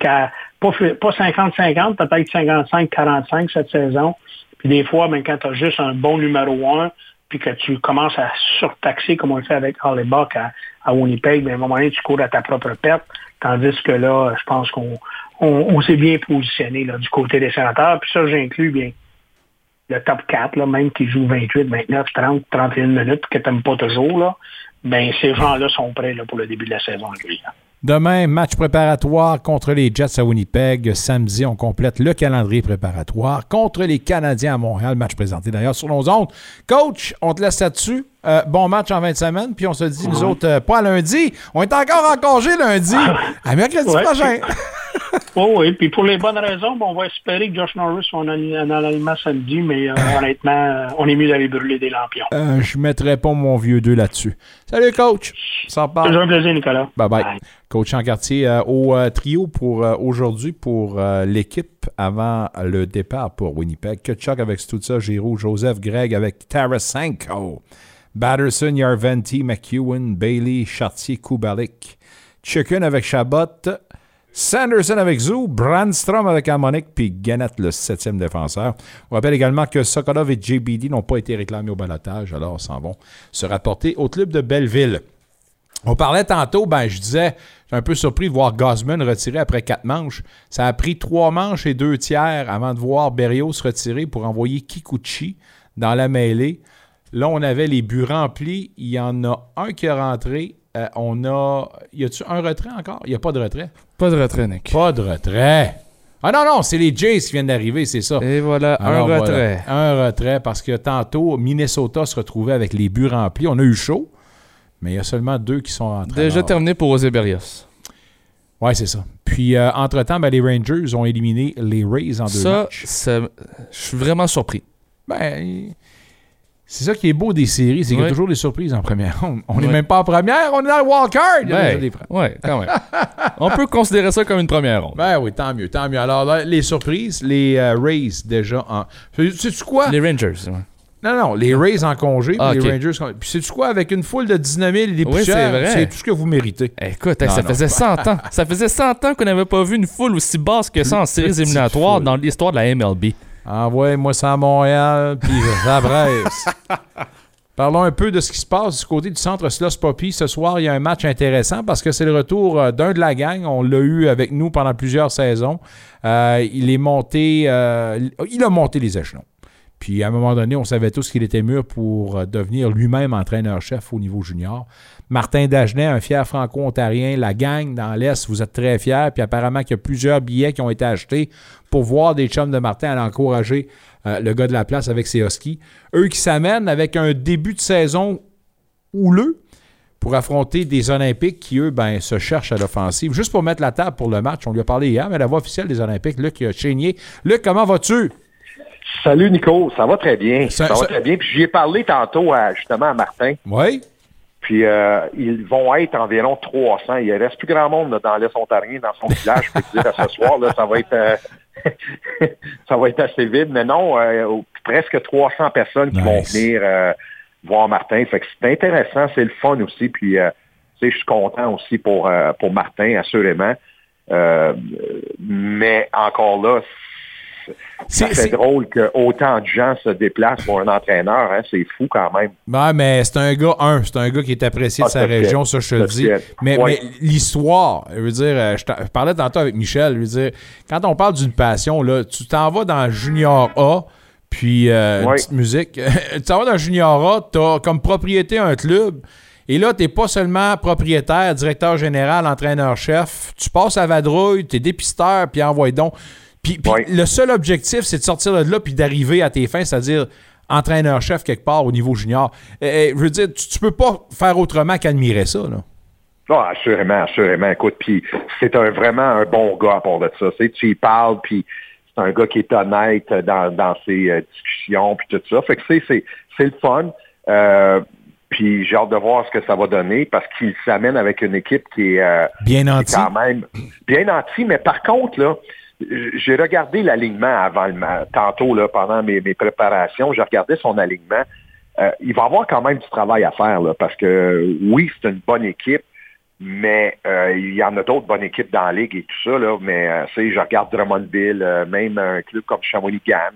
S5: pas 50-50, peut-être 55-45 cette saison. Puis des fois, même quand tu as juste un bon numéro un, puis que tu commences à surtaxer comme on le fait avec Harley Buck à, à Winnipeg, mais à un moment donné, tu cours à ta propre perte. Tandis que là, je pense qu'on on, s'est bien positionné là, du côté des sénateurs. Puis ça, j'inclus bien le top 4, là, même qui joue 28, 29, 30, 31 minutes, que tu n'aimes pas toujours, là, ben, ces gens-là sont prêts là, pour le début de la saison.
S3: Demain, match préparatoire contre les Jets à Winnipeg. Samedi, on complète le calendrier préparatoire contre les Canadiens à Montréal. Match présenté d'ailleurs sur nos ondes. Coach, on te laisse là-dessus. Euh, bon match en 20 semaines, puis on se dit, nous autres, euh, pas lundi. On est encore en congé lundi. à mercredi prochain.
S5: oh, oui, puis pour les bonnes raisons, on va espérer que Josh Norris soit en, alignement samedi, mais euh, honnêtement, on est mieux d'aller brûler des lampions.
S3: je ne mettrai pas mon vieux deux là-dessus. Salut, coach.
S5: Ça part. C'est un plaisir, Nicolas.
S3: Bye bye. Coach en quartier au trio pour aujourd'hui pour l'équipe avant le départ pour Winnipeg. Kutchuk avec Stutza, Giroud, Joseph, Greg avec Tarasenko. Batterson, Yarventi, McEwen, Bailey, Chartier, Kubalik. Chicken avec Chabot. Sanderson avec Zou, Brandstrom avec Harmonic, puis Gannett, le septième défenseur. On rappelle également que Sokolov et JBD n'ont pas été réclamés au balotage, alors s'en vont se rapporter au club de Belleville. On parlait tantôt, ben je disais, j'ai un peu surpris de voir Gosman retirer après quatre manches. Ça a pris trois manches et deux tiers avant de voir Berrios retirer pour envoyer Kikuchi dans la mêlée. Là, on avait les buts remplis. Il y en a un qui est rentré. Euh, on a. Y a-tu un retrait encore? Il n'y a pas de retrait.
S4: Pas de retrait, Nick.
S3: Pas de retrait. Ah non, non, c'est les Jays qui viennent d'arriver, c'est ça.
S4: Et voilà, un retrait.
S3: un retrait parce que tantôt, Minnesota se retrouvait avec les buts remplis. On a eu chaud, mais il y a seulement deux qui sont rentrés.
S4: Déjà terminé pour José Berrios.
S3: Oui, c'est ça. Puis, euh, entre-temps, ben, les Rangers ont éliminé les Rays en deux matchs.
S4: Ça, je suis vraiment surpris.
S3: Ben, c'est ça qui est beau des séries, c'est qu'il y a toujours des surprises en première On n'est même pas en première, on est dans le wildcard.
S4: Oui, quand même. on peut considérer ça comme une première ronde.
S3: Ben oui, tant mieux, tant mieux. Alors, les surprises, les euh, Rays déjà en. Sais-tu quoi?
S4: Les Rangers,
S3: Non, non, les Rays en congé, ah, les Rangers. Puis sais-tu quoi, avec une foule de 19 000 et des oui, c'est tout ce que vous méritez.
S4: Écoute, ça faisait 100 ans. Ça faisait 100 ans qu'on n'avait pas vu une foule aussi basse que ça en séries éliminatoires dans l'histoire de la MLB.
S3: Envoie-moi ça à Montréal, puis. Parlons un peu de ce qui se passe du côté du centre Sloss Poppy. Ce soir, il y a un match intéressant parce que c'est le retour euh, d'un de la gang. On l'a eu avec nous pendant plusieurs saisons. Euh, il est monté, euh, il a monté les échelons. Puis à un moment donné, on savait tous qu'il était mûr pour devenir lui-même entraîneur-chef au niveau junior. Martin Dagenet, un fier franco-ontarien, la gang dans l'Est, vous êtes très fiers. Puis apparemment qu'il y a plusieurs billets qui ont été achetés pour voir des chums de Martin aller encourager euh, le gars de la place avec ses huskies. Eux qui s'amènent avec un début de saison houleux pour affronter des Olympiques qui, eux, ben, se cherchent à l'offensive. Juste pour mettre la table pour le match, on lui a parlé hier, mais la voix officielle des Olympiques, Luc Chénier. Luc, comment vas-tu?
S6: Salut Nico, ça va très bien. Ça, va très bien. Puis j'y ai parlé tantôt justement à Martin.
S3: Oui.
S6: Puis euh, ils vont être environ 300. Il reste plus grand monde dans l'Est ontarien, dans son village. Je peux dire, ce soir, là, ça va être euh, ça va être assez vide. Mais non, euh, presque 300 personnes qui vont venir voir Martin. Fait que c'est intéressant, c'est le fun aussi. Puis je suis content aussi pour, pour Martin, assurément. mais encore là, c'est drôle que autant de gens se déplacent pour un entraîneur. Hein, c'est fou quand même.
S3: Ben, mais c'est un gars, un, c'est un gars qui est apprécié de ah, sa région, ça je te le dis. Mais, l'histoire, je veux dire, euh, je, parlais tantôt avec Michel, je veux dire, quand on parle d'une passion, là, tu t'en vas dans Junior A, puis euh, petite musique, tu t'en vas dans Junior A, tu as comme propriété un club. Et là, tu n'es pas seulement propriétaire, directeur général, entraîneur-chef. Tu passes à vadrouille, tu es dépisteur, puis envoie donc. Puis, puis le seul objectif, c'est de sortir de là puis d'arriver à tes fins, c'est-à-dire entraîneur-chef quelque part au niveau junior. Et, je veux dire, tu, peux pas faire autrement qu'admirer ça, là.
S6: Non, assurément, assurément. Écoute, puis c'est un, vraiment un bon gars à part de ça. Tu, tu y parles, puis c'est un gars qui est honnête dans, dans ses euh, discussions, puis tout ça. Fait que c'est, c'est, c'est le fun. Euh, puis j'ai hâte de voir ce que ça va donner parce qu'il s'amène avec une équipe qui est, euh,
S3: bien anti.
S6: quand même bien anti. Mais par contre, là, j'ai regardé l'alignement avant le tantôt là, pendant mes, préparations. J'ai regardé son alignement. Euh, il va avoir quand même du travail à faire là, parce que oui, c'est une bonne équipe, mais euh, il y en a d'autres bonnes équipes dans la ligue et tout ça. Là, mais euh, je regarde Drummondville, même un club comme Shawinigan,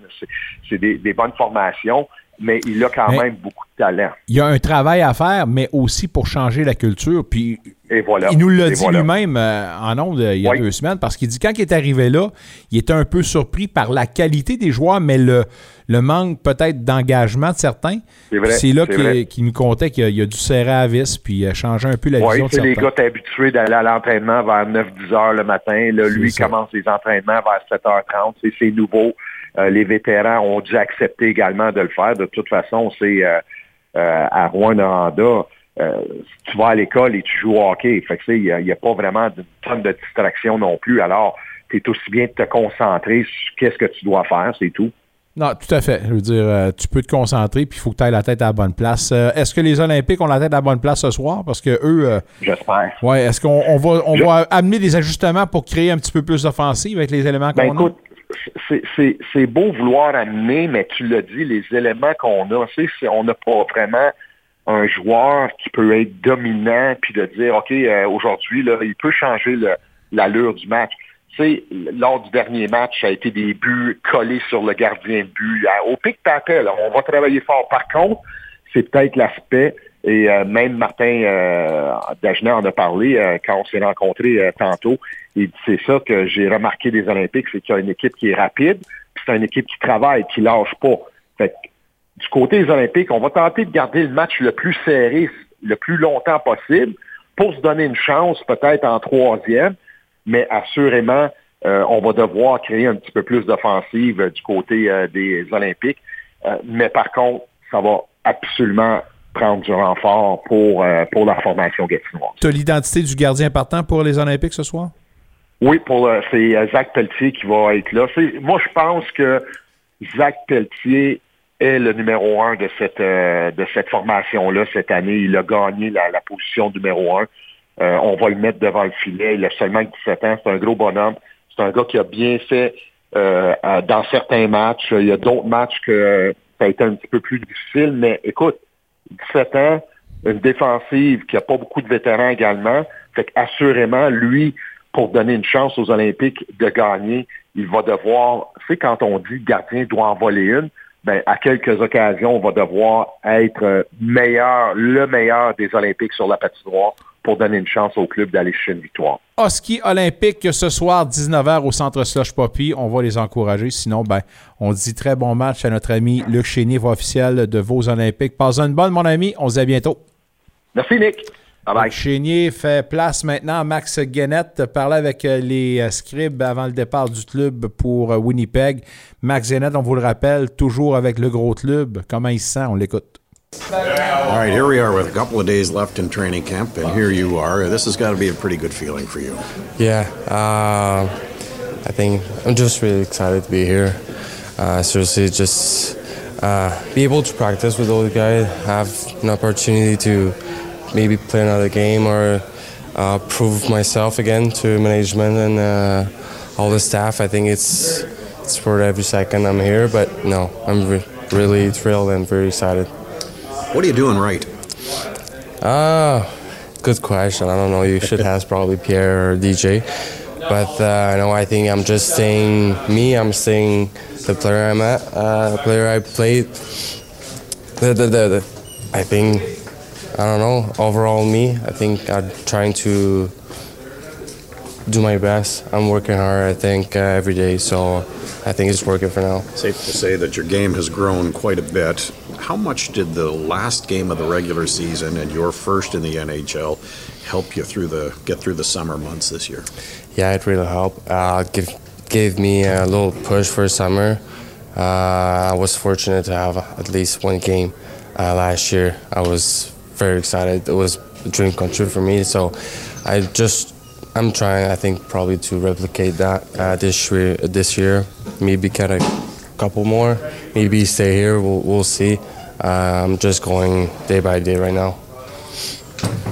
S6: c'est des bonnes formations mais il a quand même beaucoup de talent.
S3: Il y a un travail à faire, mais aussi pour changer la culture. Puis
S6: Et voilà.
S3: il nous l'a dit lui-même euh, en ondes euh, il y a deux semaines, parce qu'il dit quand il est arrivé là, il était un peu surpris par la qualité des joueurs, mais le, le manque peut-être d'engagement de certains. C'est là qu'il nous comptait qu'il a, dû serrer à vis puis changer un peu la vision de certains.
S6: les gars habitués d'aller à l'entraînement vers 9-10 heures le matin. Là, lui, commence les entraînements vers 7h30. C'est nouveau. Euh, les vétérans ont dû accepter également de le faire. De toute façon, c'est euh, euh, à Rouen-Noranda, tu vas à l'école et tu joues au hockey. Fait que, il n'y a, pas vraiment de tonne de distraction non plus. Alors, tu es aussi bien de te concentrer sur qu'est-ce que tu dois faire, c'est tout.
S3: Non, tout à fait. Je veux dire, tu peux te concentrer, puis il faut que tu aies la tête à la bonne place. est-ce que les Olympiques ont la tête à la bonne place ce soir? Parce que eux.
S6: J'espère.
S3: Ouais, est-ce qu'on va, on va amener des ajustements pour créer un petit peu plus d'offensive avec les éléments ben, qu'on a?
S6: C'est beau vouloir amener, mais tu l'as dit, les éléments qu'on a, c'est on n'a pas vraiment un joueur qui peut être dominant puis de dire, OK, euh, aujourd'hui, il peut changer l'allure du match. Tu lors du dernier match, ça a été des buts collés sur le gardien de but. Au pic papel, on va travailler fort. Par contre, c'est peut-être l'aspect et euh, même Martin euh, en a parlé euh, quand on s'est rencontrés euh, tantôt. Et c'est ça que j'ai remarqué des Olympiques, c'est qu'il y a une équipe qui est rapide, puis c'est une équipe qui travaille, qui lâche pas. Fait du côté des Olympiques, on va tenter de garder le match le plus serré, le plus longtemps possible, pour se donner une chance peut-être en troisième, mais assurément, on va devoir créer un petit peu plus d'offensive du côté des Olympiques. mais par contre, ça va absolument prendre du renfort pour, euh, pour la formation Gatinoise.
S3: Tu as l'identité du gardien partant pour les Olympiques ce soir?
S6: Oui, pour euh, c'est euh, Zach Pelletier qui va être là. Moi, je pense que Zach Pelletier est le numéro un de cette de cette formation-là cette année. Il a gagné la, position numéro un. on va le mettre devant le filet. Il a seulement 17 ans. C'est un gros bonhomme. C'est un gars qui a bien fait dans certains matchs. Il y a d'autres matchs que ça a été un petit peu plus difficile, mais écoute, 17 ans, une défensive qui n'a pas beaucoup de vétérans également. Fait assurément, lui, pour donner une chance aux Olympiques de gagner, il va devoir, c'est quand on dit le gardien doit en voler une, ben, à quelques occasions, on va devoir être meilleur, le meilleur des Olympiques sur la patinoire pour donner une chance au club d'aller chercher une victoire.
S3: Oski olympique ce soir, 19h au centre Slush Poppy. On va les encourager. Sinon, ben, on dit très bon match à notre ami Luc Chénier, voix officielle de vos Olympiques. Passe une bonne, mon ami. On se dit à bientôt.
S6: Merci, Nick. Bye bye.
S3: Chénier fait place maintenant à Max Guénette. Parlait avec euh, les euh, scribes avant le départ du club pour euh, Winnipeg. Max Guénette, on vous le rappelle, toujours avec le gros club. Comment il se sent? On l'écoute.
S7: All right, here we are with a couple of days left in training camp, and here you are. This has got to be a pretty good feeling for you.
S8: Yeah, uh, I think I'm just really excited to be here. Uh, seriously, just uh, be able to practice with all the guys, have an opportunity to maybe play another game or uh, prove myself again to management and uh, all the staff. I think it's it's worth every second I'm here, but no, I'm re- really thrilled and very excited.
S7: What are you doing right?
S8: Ah, uh, good question. I don't know. You should ask probably Pierre or DJ. But uh, no, I think I'm just saying me. I'm saying the player I'm at, uh, the player I played. The, the, the, the, I think, I don't know, overall me, I think I'm trying to do my best. I'm working hard, I think, uh, every day. So I think it's working for now.
S7: Safe to say that your game has grown quite a bit how much did the last game of the regular season and your first in the NHL help you through the get through the summer months this year?
S8: Yeah, it really helped. Uh, give gave me a little push for summer. Uh, I was fortunate to have at least one game uh, last year. I was very excited. It was a dream come true for me. So I just I'm trying. I think probably to replicate that uh, this year. This year, maybe get a couple more. Maybe stay here. We'll, we'll see. Uh, I'm just going day by day right now.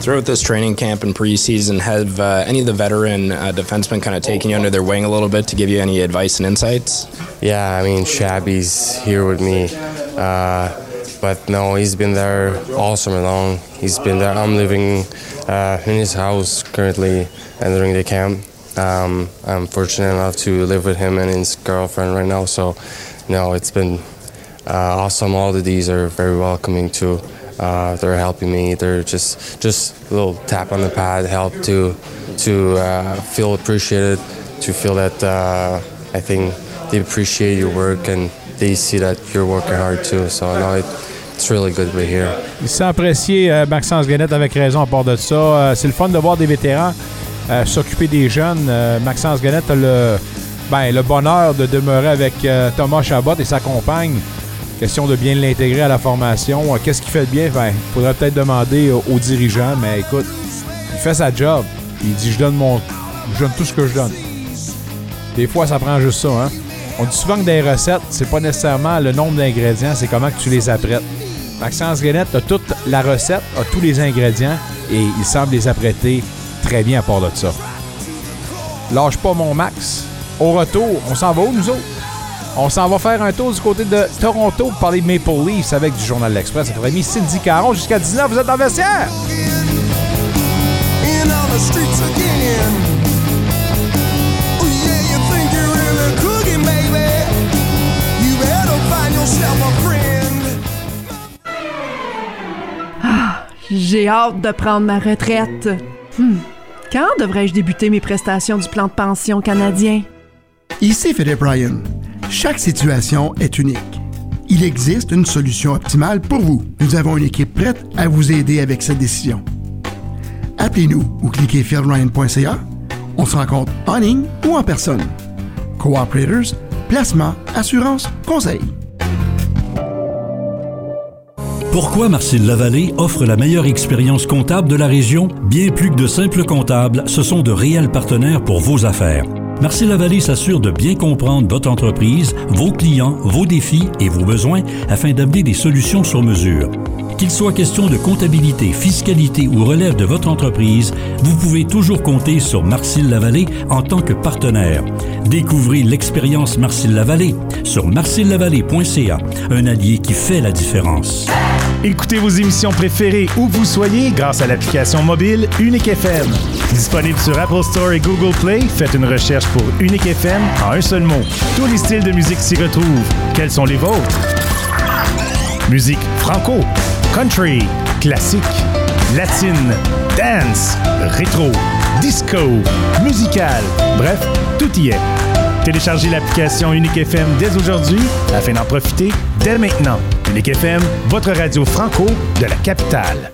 S9: Throughout this training camp and preseason, have uh, any of the veteran uh, defensemen kind of taken you under their wing a little bit to give you any advice and insights?
S8: Yeah, I mean, Shabby's here with me. Uh, but no, he's been there all summer long. He's been there. I'm living uh, in his house currently and during the camp. Um, I'm fortunate enough to live with him and his girlfriend right now. So, no, it's been uh, awesome. All the D's are very welcoming too. Uh, they're helping me. They're just just a little tap on the pad, help to to uh, feel appreciated, to feel that uh, I think they appreciate your work and they see that you're working hard too. So no, it, really good here.
S3: Il s'est apprécié, euh, Maxence Guenette, avec raison à part de ça. Euh, c'est le fun de voir des vétérans euh, s'occuper des jeunes. Maxence Guenette a le, ben, le bonheur de demeurer avec Thomas Chabot et sa compagne. Question de bien l'intégrer à la formation. Qu'est-ce qu'il fait de bien? Ben, il faudrait peut-être demander aux, aux dirigeants, mais écoute, il fait sa job. Il dit je donne mon. Je donne tout ce que je donne. Des fois, ça prend juste ça, hein? On dit souvent que des recettes, c'est pas nécessairement le nombre d'ingrédients, c'est comment que tu les apprêtes. Maxence Guenette a toute la recette, a tous les ingrédients et il semble les apprêter très bien à part de ça. Lâche pas mon Max. Au retour, on s'en va où nous autres? On s'en va faire un tour du côté de Toronto pour parler de Maple Leafs avec du Journal L'Express. Notre ami Cindy Caron jusqu'à 19 vous êtes le vestiaire!
S10: in on the
S11: J'ai hâte de prendre ma retraite. Hmm. Quand devrais-je débuter mes prestations du plan de pension canadien?
S12: Ici Philippe Ryan. Chaque situation est unique. Il existe une solution optimale pour vous. Nous avons une équipe prête à vous aider avec cette décision. Appelez-nous ou cliquez philryan.ca. On se rencontre en ligne ou en personne. Cooperators, placement, assurance, conseil.
S13: Pourquoi Marcel Lavallée offre la meilleure expérience comptable de la région? Bien plus que de simples comptables, ce sont de réels partenaires pour vos affaires. Marcel Lavallée s'assure de bien comprendre votre entreprise, vos clients, vos défis et vos besoins afin d'amener des solutions sur mesure. Qu'il soit question de comptabilité, fiscalité ou relève de votre entreprise, vous pouvez toujours compter sur Marcel Lavallée en tant que partenaire. Découvrez l'expérience Marcel Lavallée sur marcellavallée.ca, un allié qui fait la différence.
S14: Écoutez vos émissions préférées où vous soyez grâce à l'application mobile Unique FM. Disponible sur Apple Store et Google Play, faites une recherche pour Unique FM en un seul mot. Tous les styles de musique s'y retrouvent. Quels sont les vôtres? Musique franco, country, classique, latine, dance, rétro, disco, musical, bref, tout y est. Téléchargez l'application Unique FM dès aujourd'hui afin d'en profiter dès maintenant. Unique FM, votre radio franco de la capitale.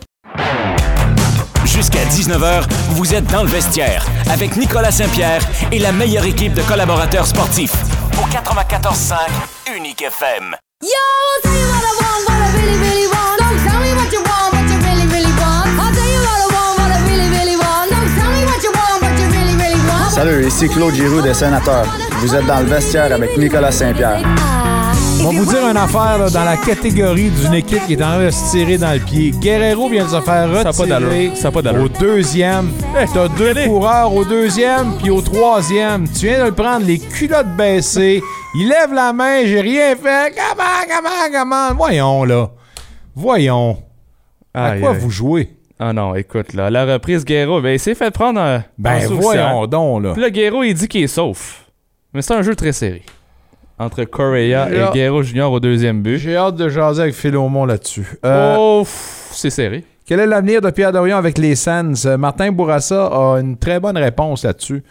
S2: Jusqu'à 19h, vous êtes dans le vestiaire avec Nicolas Saint-Pierre et la meilleure équipe de collaborateurs sportifs.
S1: Au 94.5 Unique FM.
S10: Yo, I'll tell you what I want, what I really, really
S15: Salut, ici Claude Giroux des Sénateurs. Vous êtes dans le vestiaire avec Nicolas Saint-Pierre.
S3: On va vous dire une affaire là, dans la catégorie d'une équipe qui est en train de se tirer dans le pied. Guerrero vient de se faire
S4: Ça a pas
S3: retirer.
S4: Ça pas
S3: au deuxième. T'as deux coureurs au deuxième puis au troisième. Tu viens de le prendre, les culottes baissées. Il lève la main, j'ai rien fait. Comment, comment, comment? Voyons, là. Voyons. À
S4: Aïe,
S3: quoi
S4: aïe.
S3: vous jouez?
S4: Ah non, écoute, là, la reprise, Guerrero, ben, il s'est fait prendre un.
S3: Ben, voyons donc, là.
S4: Puis là, Guerrero, il dit qu'il est sauf. Mais c'est un jeu très serré. Entre Correa et Guerrero Junior au deuxième but.
S3: J'ai hâte de jaser avec Phil Aumont là-dessus. Euh,
S4: Oh, c'est serré.
S3: Quel est l'avenir de Pierre Dorion avec les Sands? Euh, Martin Bourassa a une très bonne réponse là-dessus.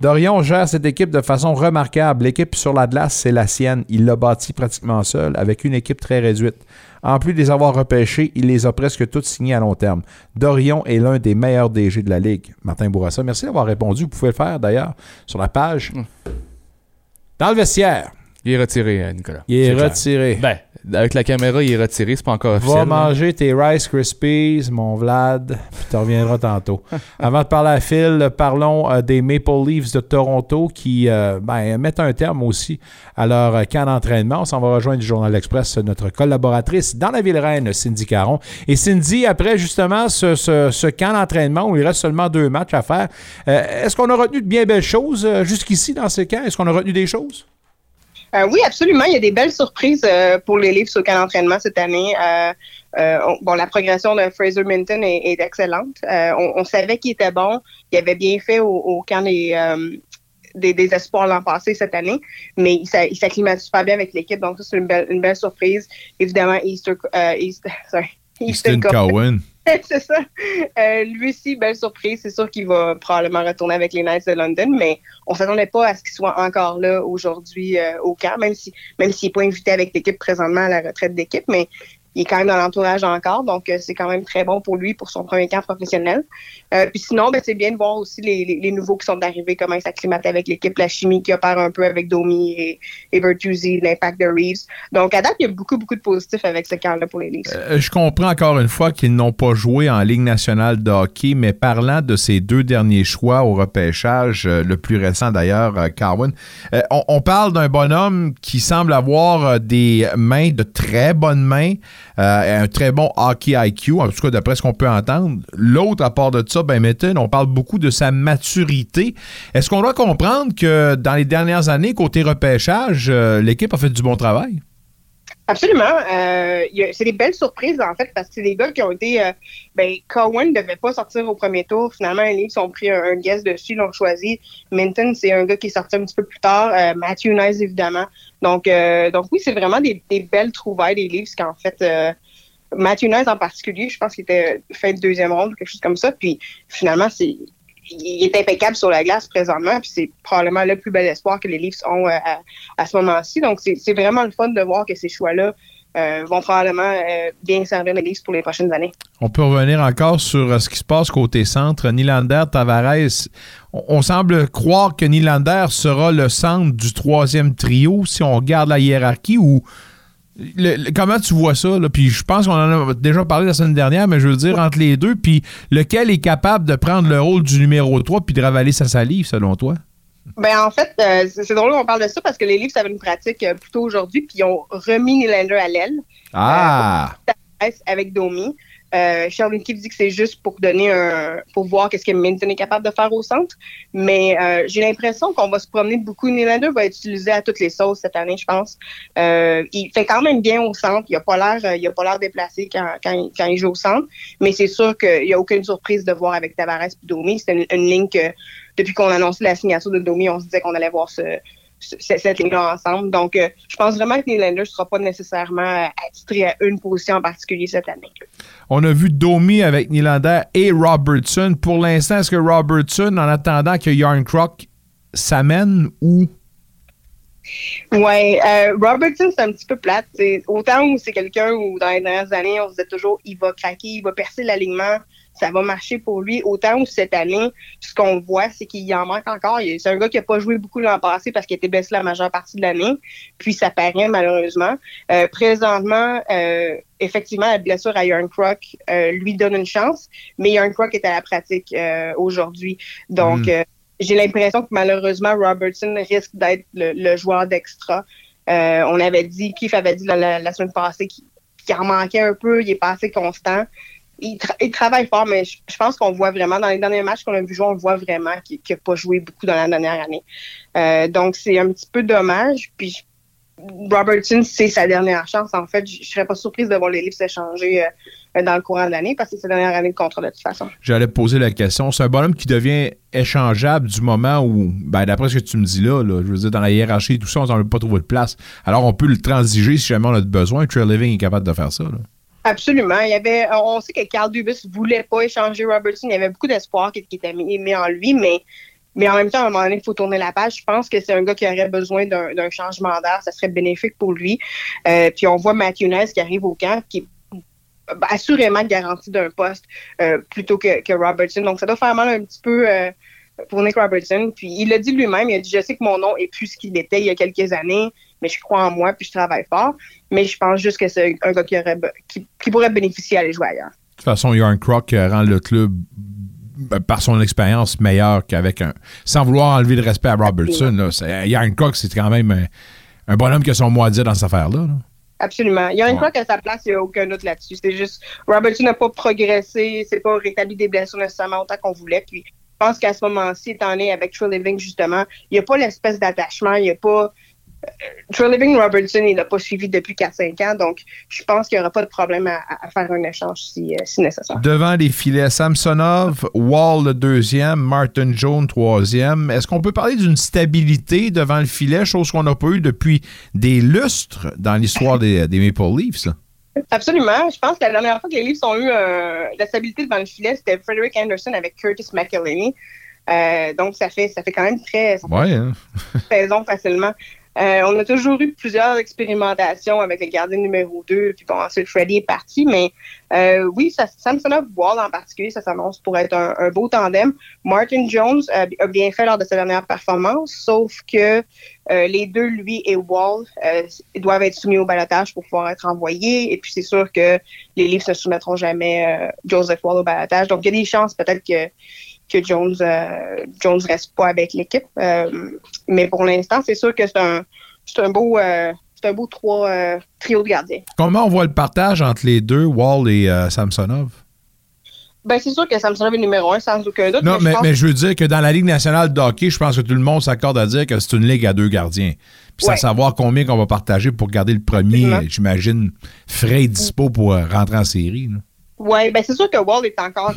S3: Dorion gère cette équipe de façon remarquable. L'équipe sur la glace, c'est la sienne. Il l'a bâtie pratiquement seul avec une équipe très réduite. En plus de les avoir repêchés, il les a presque toutes signés à long terme. Dorion est l'un des meilleurs DG de la Ligue. Martin Bourassa, merci d'avoir répondu. Vous pouvez le faire d'ailleurs sur la page Dans le vestiaire.
S4: Il est retiré, euh, Nicolas.
S3: Il est,
S4: C'est clair.
S3: retiré.
S4: Ben, avec la caméra, il est retiré, c'est pas encore
S3: Va
S4: officiel. là.
S3: manger tes Rice Krispies, mon Vlad, puis tu reviendras tantôt. Avant de parler à Phil, parlons euh, des Maple Leafs de Toronto qui euh, ben, mettent un terme aussi à leur euh, camp d'entraînement. On s'en va rejoindre du Journal Express notre collaboratrice dans la ville reine, Cindy Caron. Et Cindy, après justement ce, ce- ce camp d'entraînement où il reste seulement deux matchs à faire, euh, est-ce qu'on a retenu de bien belles choses euh, jusqu'ici dans ce camp? Est-ce qu'on a retenu des choses?
S16: Euh, oui, absolument. Il y a des belles surprises euh, pour les livres sur camp d'entraînement cette année. Euh, on- bon, la progression de Fraser Minton est, est excellente. On, on savait qu'il était bon. Il avait bien fait au, au camp des, des, des espoirs l'an passé cette année, mais il s'a- il s'acclimate super bien avec l'équipe. Donc, ça, c'est une belle, une belle surprise. Évidemment, Easter, Easter, sorry,
S17: Easton Cowan.
S16: c'est ça. Euh, lui aussi, belle surprise. C'est sûr qu'il va probablement retourner avec les Knights de London, mais on s'attendait pas à ce qu'il soit encore là aujourd'hui euh, au camp, même si même s'il n'est pas invité avec l'équipe présentement à la retraite d'équipe, mais il est quand même dans l'entourage encore, donc euh, c'est quand même très bon pour lui pour son premier camp professionnel. Euh, puis sinon, ben, c'est bien de voir aussi les, nouveaux qui sont arrivés, comment ils s'acclimatent avec l'équipe, la chimie qui opère un peu avec Domi et, et l'impact de Reeves. Donc à date, il y a beaucoup, beaucoup de positifs avec ce camp-là pour les Leafs.
S17: Euh, Je comprends encore une fois qu'ils n'ont pas joué en Ligue nationale de hockey, mais parlant de ces deux derniers choix au repêchage, le plus récent d'ailleurs, Carwin, on, parle d'un bonhomme qui semble avoir des mains, de très bonnes mains, euh, un très bon hockey IQ, en tout cas d'après ce qu'on peut entendre. L'autre, à part de ça, ben Mitten, on parle beaucoup de sa maturité. Est-ce qu'on doit comprendre que dans les dernières années, côté repêchage, euh, l'équipe a fait du bon travail?
S16: Absolument. Euh, c'est des belles surprises, en fait, parce que c'est des gars qui ont été. euh, ben, Cowan ne devait pas sortir au premier tour. Finalement, les Leafs ont pris un, un guess dessus, l'ont choisi. Minton, c'est un gars qui est sorti un petit peu plus tard. Matthew Nice, évidemment. Donc, euh, donc oui, c'est vraiment des, belles trouvailles des Leafs qu'en fait. euh, Matthew en particulier, je pense qu'il était fin de deuxième ronde ou quelque chose comme ça. Puis finalement, c'est il est impeccable sur la glace présentement, puis c'est probablement le plus bel espoir que les Leafs ont euh, à, ce moment-ci. Donc, c'est vraiment le fun de voir que ces choix-là euh, vont probablement euh, bien servir Leafs pour les prochaines années.
S17: On peut revenir encore sur euh, ce qui se passe côté centre. Nylander, Tavares, on, semble croire que Nylander sera le centre du troisième trio si on regarde la hiérarchie ou comment tu vois ça? Puis je pense qu'on en a déjà parlé la semaine dernière, mais je veux dire entre les deux, puis lequel est capable de prendre le rôle du numéro 3 puis de ravaler sa salive, selon toi?
S16: Ben en fait, euh, c'est drôle qu'on parle de ça parce que les Leafs avaient une pratique euh, plus tôt aujourd'hui, puis ils ont remis Nylander à l'aile.
S17: Ah!
S16: avec Domi. Euh, Keefe dit que c'est juste pour donner un, pour voir qu'est-ce que Minton est capable de faire au centre. Mais euh, j'ai l'impression qu'on va se promener beaucoup. Nylander va être utilisé à toutes les sauces cette année, je pense. Euh, il fait quand même bien au centre. Il a pas l'air, euh, il a pas l'air déplacé quand, quand, il- quand il joue au centre. Mais c'est sûr qu'il n'y a aucune surprise de voir avec Tavares et Domi. C'est une, une ligne que depuis qu'on a annoncé la signature de Domi, on se disait qu'on allait voir ce- cette ligne-là ensemble. Donc, euh, je pense vraiment que Nylander ne sera pas nécessairement euh, attitré à une position en particulier cette année.
S17: On a vu Domi avec Nylander et Robertson. Pour l'instant, est-ce que Robertson, en attendant que Yarn Croc s'amène ou?
S16: Ouais, euh, Robertson, c'est un petit peu plate. C'est autant où c'est quelqu'un où dans les dernières années, on se disait toujours il va craquer, il va percer l'alignement, ça va marcher pour lui. Autant où cette année, ce qu'on voit, c'est qu'il en manque encore. C'est un gars qui n'a pas joué beaucoup l'an passé parce qu'il était blessé la majeure partie de l'année. Puis ça paraît malheureusement. Euh, présentement, euh, effectivement, la blessure à Yarn Croc euh, lui donne une chance, mais Yarn Croc est à la pratique aujourd'hui. Donc,
S18: Mm.
S16: j'ai l'impression que malheureusement, Robertson risque d'être le, le joueur d'extra. On avait dit, Keith avait dit la, la- la semaine passée qu'il en manquait un peu, il est pas assez constant. Il, tra- il travaille fort, mais je, pense qu'on voit vraiment, dans les derniers matchs qu'on a vu jouer, on voit vraiment qu'il n'a pas joué beaucoup dans la dernière année. Euh, donc, c'est un petit peu dommage. Puis, Robertson, c'est sa dernière chance. En fait, je ne serais pas surprise de voir les livres s'échanger euh, dans le courant de l'année parce que c'est sa dernière année de contrat de toute façon.
S17: J'allais poser la question. C'est un bonhomme qui devient échangeable du moment où, ben, d'après ce que tu me dis là, je veux dire, dans la hiérarchie et tout ça, on n'en a pas trouvé de place. Alors, on peut le transiger si jamais on a besoin. Trey Living est capable de faire ça.
S16: Absolument. Il y avait, on sait que Carl Dubus voulait pas échanger Robertson. Il y avait beaucoup d'espoir qui, était mis, en lui, mais, mais en même temps, à un moment donné, il faut tourner la page. Je pense que c'est un gars qui aurait besoin d'un d'un changement d'air. Ça serait bénéfique pour lui. Euh, puis on voit Matthew Ness qui arrive au camp, qui est assurément garanti d'un poste euh, plutôt que, que Robertson. Donc, ça doit faire mal un petit peu. euh, pour Nick Robertson. Puis il l'a dit lui-même, il a dit Je sais que mon nom est plus ce qu'il était il y a quelques années, mais je crois en moi puis je travaille fort. Mais je pense juste que c'est un gars qui, aurait, qui, qui pourrait bénéficier à aller jouer ailleurs.
S3: De toute façon, Yarn Croc euh, rend le club ben, par son expérience meilleur qu'avec un. Sans vouloir enlever le respect à Robertson, là, c'est- Yarn Croc, c'est quand même un, un bonhomme qui a son mot à dire dans cette affaire-là. là.
S16: Absolument. Il y a une fois qu'à sa place, il n'y a aucun doute là-dessus. C'est juste, Robertson n'a pas progressé, c'est pas rétabli des blessures nécessairement autant qu'on voulait. Puis, je pense qu'à ce moment-ci, étant donné avec Trey Living, justement, il n'y a pas l'espèce d'attachement, il n'y a pas. Euh, Living Robertson, il n'a pas suivi depuis 4-5 ans, donc je pense qu'il n'y aura pas de problème à, à faire un échange si, euh, si nécessaire.
S3: Devant les filets, Samsonov, Wall le deuxième, Martin Jones troisième. Est-ce qu'on peut parler d'une stabilité devant le filet, chose qu'on n'a pas eu depuis des lustres dans l'histoire des, des Maple Leafs?
S16: Absolument. Je pense que la dernière fois que les Leafs ont eu euh, la stabilité devant le filet, c'était Frederick Anderson avec Curtis McElhinney. Euh, donc, ça fait, ça fait quand même très. ça fait
S3: Ouais, hein?
S16: saison facilement. Euh, on a toujours eu plusieurs expérimentations avec le gardien numéro 2, puis bon, ensuite Freddy est parti, mais euh, oui, ça, Samsonov Wall en particulier, ça s'annonce pour être un, un beau tandem. Martin Jones euh, a bien fait lors de sa dernière performance, sauf que euh, les deux, lui et Wall, euh, doivent être soumis au balotage pour pouvoir être envoyés, et puis c'est sûr que les Leafs ne soumettront jamais euh, Joseph Wall au balotage, donc il y a des chances peut-être que que Jones euh, Jones reste pas avec l'équipe. Euh, mais pour l'instant, c'est sûr que c'est un c'est un beau euh, c'est un beau trois euh, trio de gardiens.
S3: Comment on voit le partage entre les deux, Wall et euh, Samsonov?
S16: Ben c'est sûr que Samsonov est numéro un sans aucun doute.
S3: Non, mais,
S16: pense-
S3: mais je veux dire que dans la Ligue nationale de hockey, je pense que tout le monde s'accorde à dire que c'est une ligue à deux gardiens. Puis c'est à
S16: Ouais.
S3: savoir combien qu'on va partager pour garder le premier, j'imagine, frais et dispo pour euh, rentrer en série.
S16: Ouais, ben c'est sûr que Wall est encore,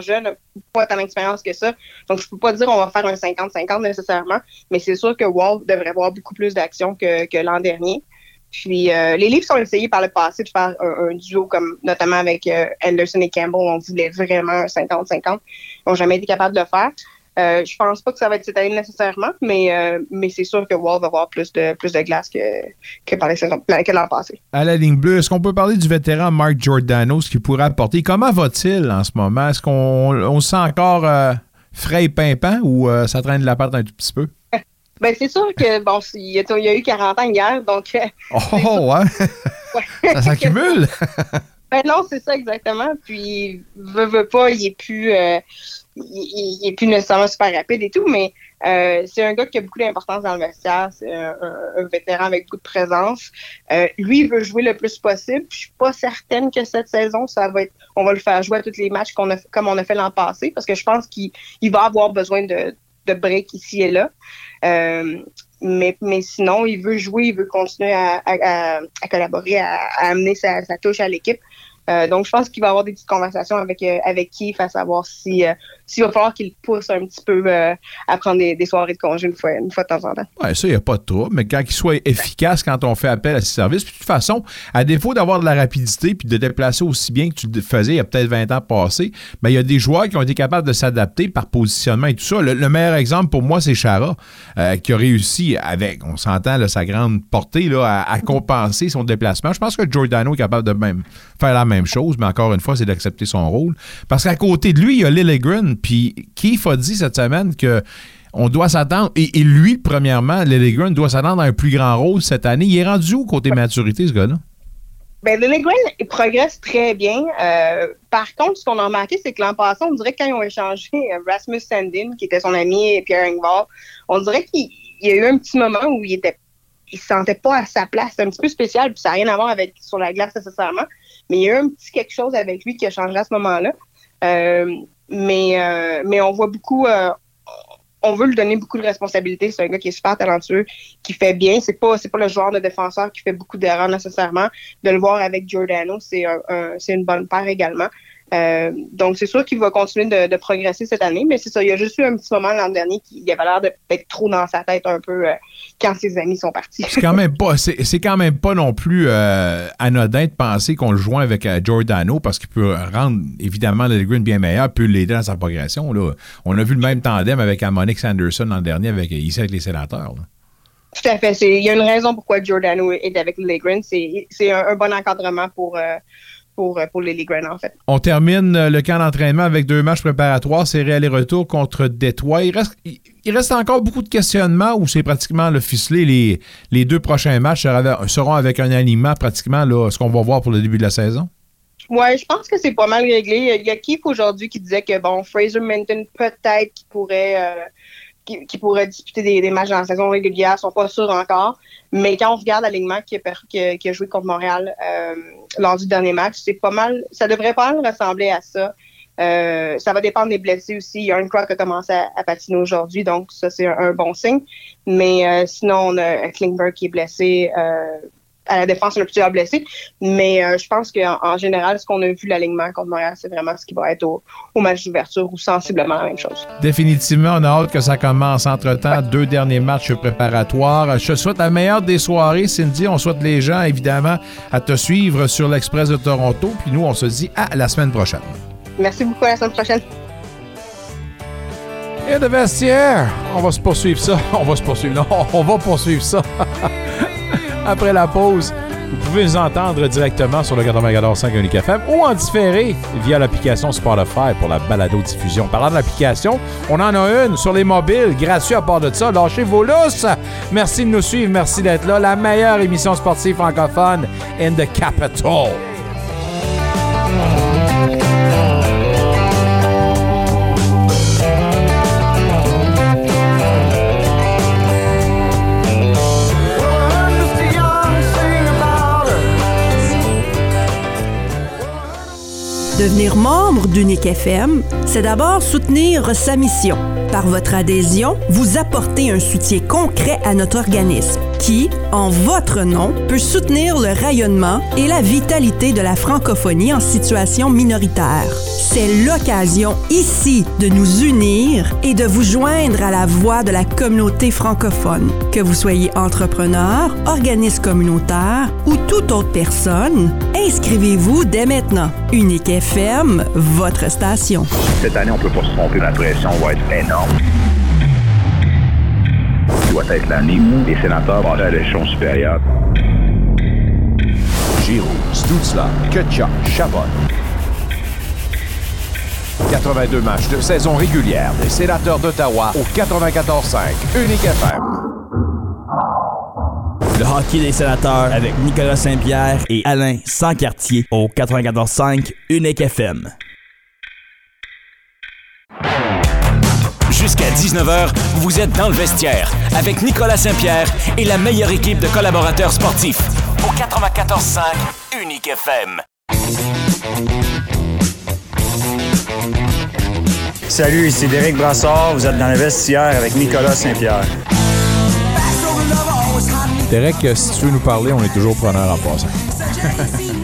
S16: jeune, pas tant d'expérience que ça. Donc je peux pas dire on va faire un 50-50 nécessairement, mais c'est sûr que Wall devrait avoir beaucoup plus d'action que, l'an dernier. Puis euh, les livres ont essayé par le passé de faire un, un duo comme notamment avec euh, Anderson et Campbell. On voulait vraiment un 50-50. Ils n'ont jamais été capables de le faire. Euh, je pense pas que ça va être cette année nécessairement, mais, euh, mais c'est sûr que Wall va avoir plus de, plus de glace que, que par les saisons que l'an passé.
S3: À la ligne bleue, est-ce qu'on peut parler du vétéran Mark Giordano, ce qu'il pourrait apporter? Comment va-t-il en ce moment? Est-ce qu'on on se sent encore euh, frais et pimpant ou euh, ça traîne de la pâte un tout petit peu?
S16: Ben, c'est sûr que, bon, il y, a, il y a eu 40 ans hier, donc.
S3: Oh, ouais! ça s'accumule!
S16: Ben non, c'est ça exactement. Puis, veut, veut pas, il est plus, euh, il, est plus nécessairement super rapide et tout, mais euh, c'est un gars qui a beaucoup d'importance dans le vestiaire. C'est un, vétéran avec beaucoup de présence. Euh, lui, il veut jouer le plus possible. Je suis pas certaine que cette saison, ça va être, on va le faire jouer à tous les matchs qu'on a, comme on a fait l'an passé, parce que je pense qu'il il va avoir besoin de, break ici et là. Mais, sinon, il veut jouer, il veut continuer à, collaborer, à, amener sa touche à l'équipe. Euh, donc, je pense qu'il va avoir des petites conversations avec, euh, avec Keith à savoir si, euh, s'il va falloir qu'il pousse un petit peu euh, à prendre des, soirées de congé une fois, une fois de temps en temps.
S3: Ouais, ça, il n'y a pas de trouble, mais quand il soit efficace quand on fait appel à ses services, puis de toute façon, à défaut d'avoir de la rapidité puis de déplacer aussi bien que tu le faisais il y a peut-être 20 ans passés, ben, il y a des joueurs qui ont été capables de s'adapter par positionnement et tout ça. Le, le meilleur exemple pour moi, c'est Chara, euh, qui a réussi avec, on s'entend, sa grande portée là, à, à compenser son déplacement. Je pense que Giordano est capable de même faire la même chose, mais encore une fois, c'est d'accepter son rôle. Parce qu'à côté de lui, il y a Lilligren, puis Keith a dit cette semaine que on doit s'attendre, et, lui, premièrement, Lilligren doit s'attendre à un plus grand rôle cette année. Il est rendu où côté maturité, ce gars-là?
S16: Ben, Lily Green il progresse très bien. Euh, par contre, ce qu'on a remarqué, c'est que l'an passé, on dirait que quand ils ont échangé euh, Rasmus Sandin, qui était son ami, et Pierre Engvall, on dirait qu'il il y a eu un petit moment où il était il se sentait pas à sa place. C'est un petit peu spécial, puis ça n'a rien à voir avec sur la glace nécessairement. Mais il y a eu un petit quelque chose avec lui qui a changé à ce moment-là. Euh, mais, euh, mais on voit beaucoup. euh, on veut lui donner beaucoup de responsabilités. C'est un gars qui est super talentueux, qui fait bien. C'est pas, c'est pas le joueur de défenseur qui fait beaucoup d'erreurs nécessairement. De le voir avec Giordano, c'est un, un- une bonne paire également. Euh, donc, c'est sûr qu'il va continuer de, de progresser cette année, mais c'est ça. Il y a juste eu un petit moment l'an dernier qui il avait l'air d'être trop dans sa tête un peu euh, quand ses amis sont partis.
S3: C'est quand même pas, c'est, c'est quand même pas non plus euh, anodin de penser qu'on le joint avec Giordano parce qu'il peut rendre évidemment Lilligren bien meilleur, peut l'aider dans sa progression. Là. On a vu le même tandem avec Amonix Anderson l'an dernier avec, ici avec les sénateurs. là.
S16: Tout à fait. C'est- Il y a une raison pourquoi Giordano est avec Legren. C'est c'est un, un bon encadrement pour, euh, pour, pour les Ligues en fait.
S17: On termine euh, le camp d'entraînement avec deux matchs préparatoires, série aller-retour contre Détroit. Il reste, il reste encore beaucoup de questionnements où c'est pratiquement le ficelé? Les, les deux prochains matchs seront avec un alignement pratiquement là, ce qu'on va voir pour le début de la saison?
S16: Oui, je pense que c'est pas mal réglé. Il y a Keith aujourd'hui qui disait que bon, Fraser Minton peut-être qui pourrait euh, qui, pourrait disputer des, matchs dans la saison régulière, ils sont pas sûrs encore. Mais quand on regarde l'alignement qui, qui, qui, a joué contre Montréal euh, lors du dernier match, c'est pas mal. Ça devrait pas ressembler à ça. Euh, ça va dépendre des blessés aussi. Il y a un Croc qui a commencé à, patiner aujourd'hui, donc ça c'est un, bon signe. Mais sinon, on a Klingberg qui est blessé à la défense, on a plusieurs blessés. Mais euh, je pense qu'en en général, ce qu'on a vu l'alignement contre Montréal, c'est vraiment ce qui va être au, match d'ouverture ou sensiblement la même chose.
S17: Définitivement, on a hâte que ça commence. Entre-temps, deux derniers matchs préparatoires. Je te souhaite la meilleure des soirées, Cindy. On souhaite les gens, évidemment, à te suivre sur l'Express de Toronto. Puis nous, on se dit à la semaine prochaine.
S16: Merci beaucoup. À la semaine prochaine.
S3: Et de vestiaire, on va se poursuivre ça. On va se poursuivre. Non, on va poursuivre ça. après la pause. Vous pouvez nous entendre directement sur le 94.5 Unique FM ou en différé via l'application Spotify pour la balado-diffusion. Parlant de l'application, on en a une sur les mobiles, gratuit à part de ça. Lâchez vos lousses. Merci de nous suivre, merci d'être là. La meilleure émission sportive francophone in the capital.
S18: Devenir membre d'Unique FM, c'est d'abord soutenir sa mission. Par votre adhésion, vous apportez un soutien concret à notre organisme qui, en votre nom, peut soutenir le rayonnement et la vitalité de la francophonie en situation minoritaire. C'est l'occasion ici de nous unir et de vous joindre à la voix de la communauté francophone. Que vous soyez entrepreneur, organisme communautaire ou toute autre personne, inscrivez-vous dès maintenant. Unique FM, votre station.
S19: Cette année, on peut pas se tromper, la pression va être énorme doit être l'année où les sénateurs vont à l'échelon supérieur.
S20: Giroud, Stutzla, Kutcha, Chabot. 82 matchs de saison régulière des sénateurs d'Ottawa au 94.5 Unique FM.
S21: Le hockey des sénateurs avec Nicolas Saint-Pierre et Alain Sancartier au 94.5 Unique FM.
S2: Jusqu'à 19h, vous êtes dans le vestiaire avec Nicolas Saint-Pierre et la meilleure équipe de collaborateurs sportifs. Au 94.5 Unique FM.
S15: Salut, ici Derek Brassard. Vous êtes dans le vestiaire avec Nicolas Saint-Pierre.
S3: Derek, si tu veux nous parler, on est toujours preneur en passant.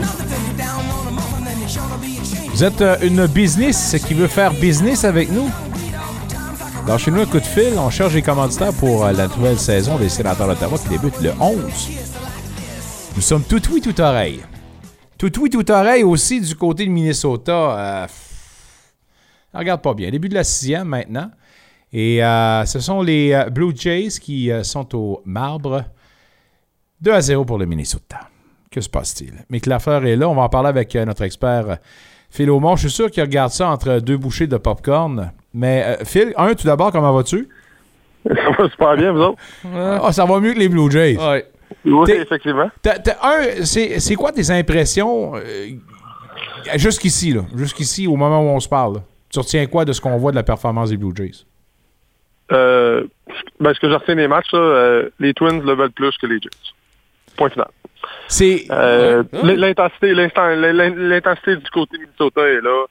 S3: Vous êtes euh, une business qui veut faire business avec nous? Lâchez-nous un coup de fil. On cherche des commanditaires pour euh, la nouvelle saison des Sénateurs d'Ottawa qui débute le 11. Nous sommes tout oui, tout oreille. Tout oui, tout oreille aussi du côté de Minnesota. Euh, regarde pas bien. Début de la sixième maintenant. Et euh, ce sont les Blue Jays qui sont au marbre. 2 à 0 pour le Minnesota. Que se passe-t-il? Mick Lafleur est là. On va en parler avec notre expert Phil Aumont. Je suis sûr qu'il regarde ça entre deux bouchées de popcorn. Mais euh, Phil, un, tout d'abord, comment vas-tu?
S22: Ça va super bien, vous autres?
S3: Ah, ça va mieux que les Blue Jays.
S22: Oui, effectivement.
S3: un, c'est quoi tes impressions euh, jusqu'ici, là, jusqu'ici, au moment où on se parle? Tu retiens quoi de ce qu'on voit de la performance des Blue Jays?
S22: Euh, ben, ce que j'ai retiens des matchs, les Twins le veulent plus que les Jays. Point final.
S3: C'est
S22: l'intensité, l'intensité du côté de Minnesota est là.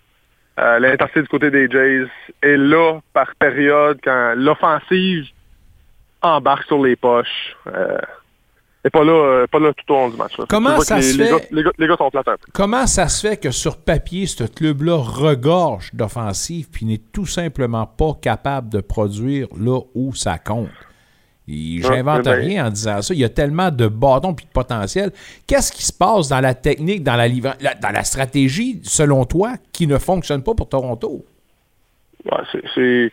S22: Euh, l'intensité du côté des Jays est là par période quand l'offensive embarque sur les poches. Euh, et pas là, euh, pas là tout au long du match.
S3: Comment ça se fait...
S22: Les gars, sont plates un peu.
S3: Comment ça se fait que sur papier, ce club-là regorge d'offensive puis n'est tout simplement pas capable de produire là où ça compte? J'invente ben, rien en disant ça. Il y a tellement de bâtons et de potentiel. Qu'est-ce qui se passe dans la technique, dans la, dans la stratégie, selon toi, qui ne fonctionne pas pour Toronto?
S22: c'est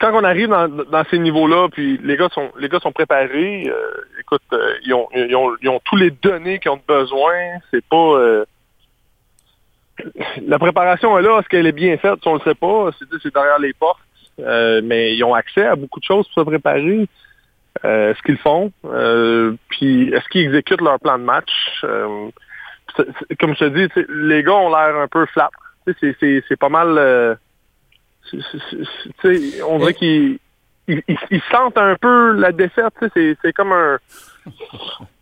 S22: quand on arrive dans, ces niveaux-là, puis les gars sont les gars sont préparés. Euh, écoute, euh, ils, ont, ils, ont, tous les données qu'ils ont besoin. C'est pas euh, la préparation est là. Est-ce qu'elle est bien faite? On ne le sait pas. C'est derrière les portes. Euh, mais ils ont accès à beaucoup de choses pour se préparer. Euh, est-ce qu'ils font? Euh, puis est-ce qu'ils exécutent leur plan de match? Euh, comme je te dis, les gars ont l'air un peu flat. C'est, c'est, c'est pas mal. on dirait qu'ils ils, ils- ils sentent un peu la défaite. c'est comme un.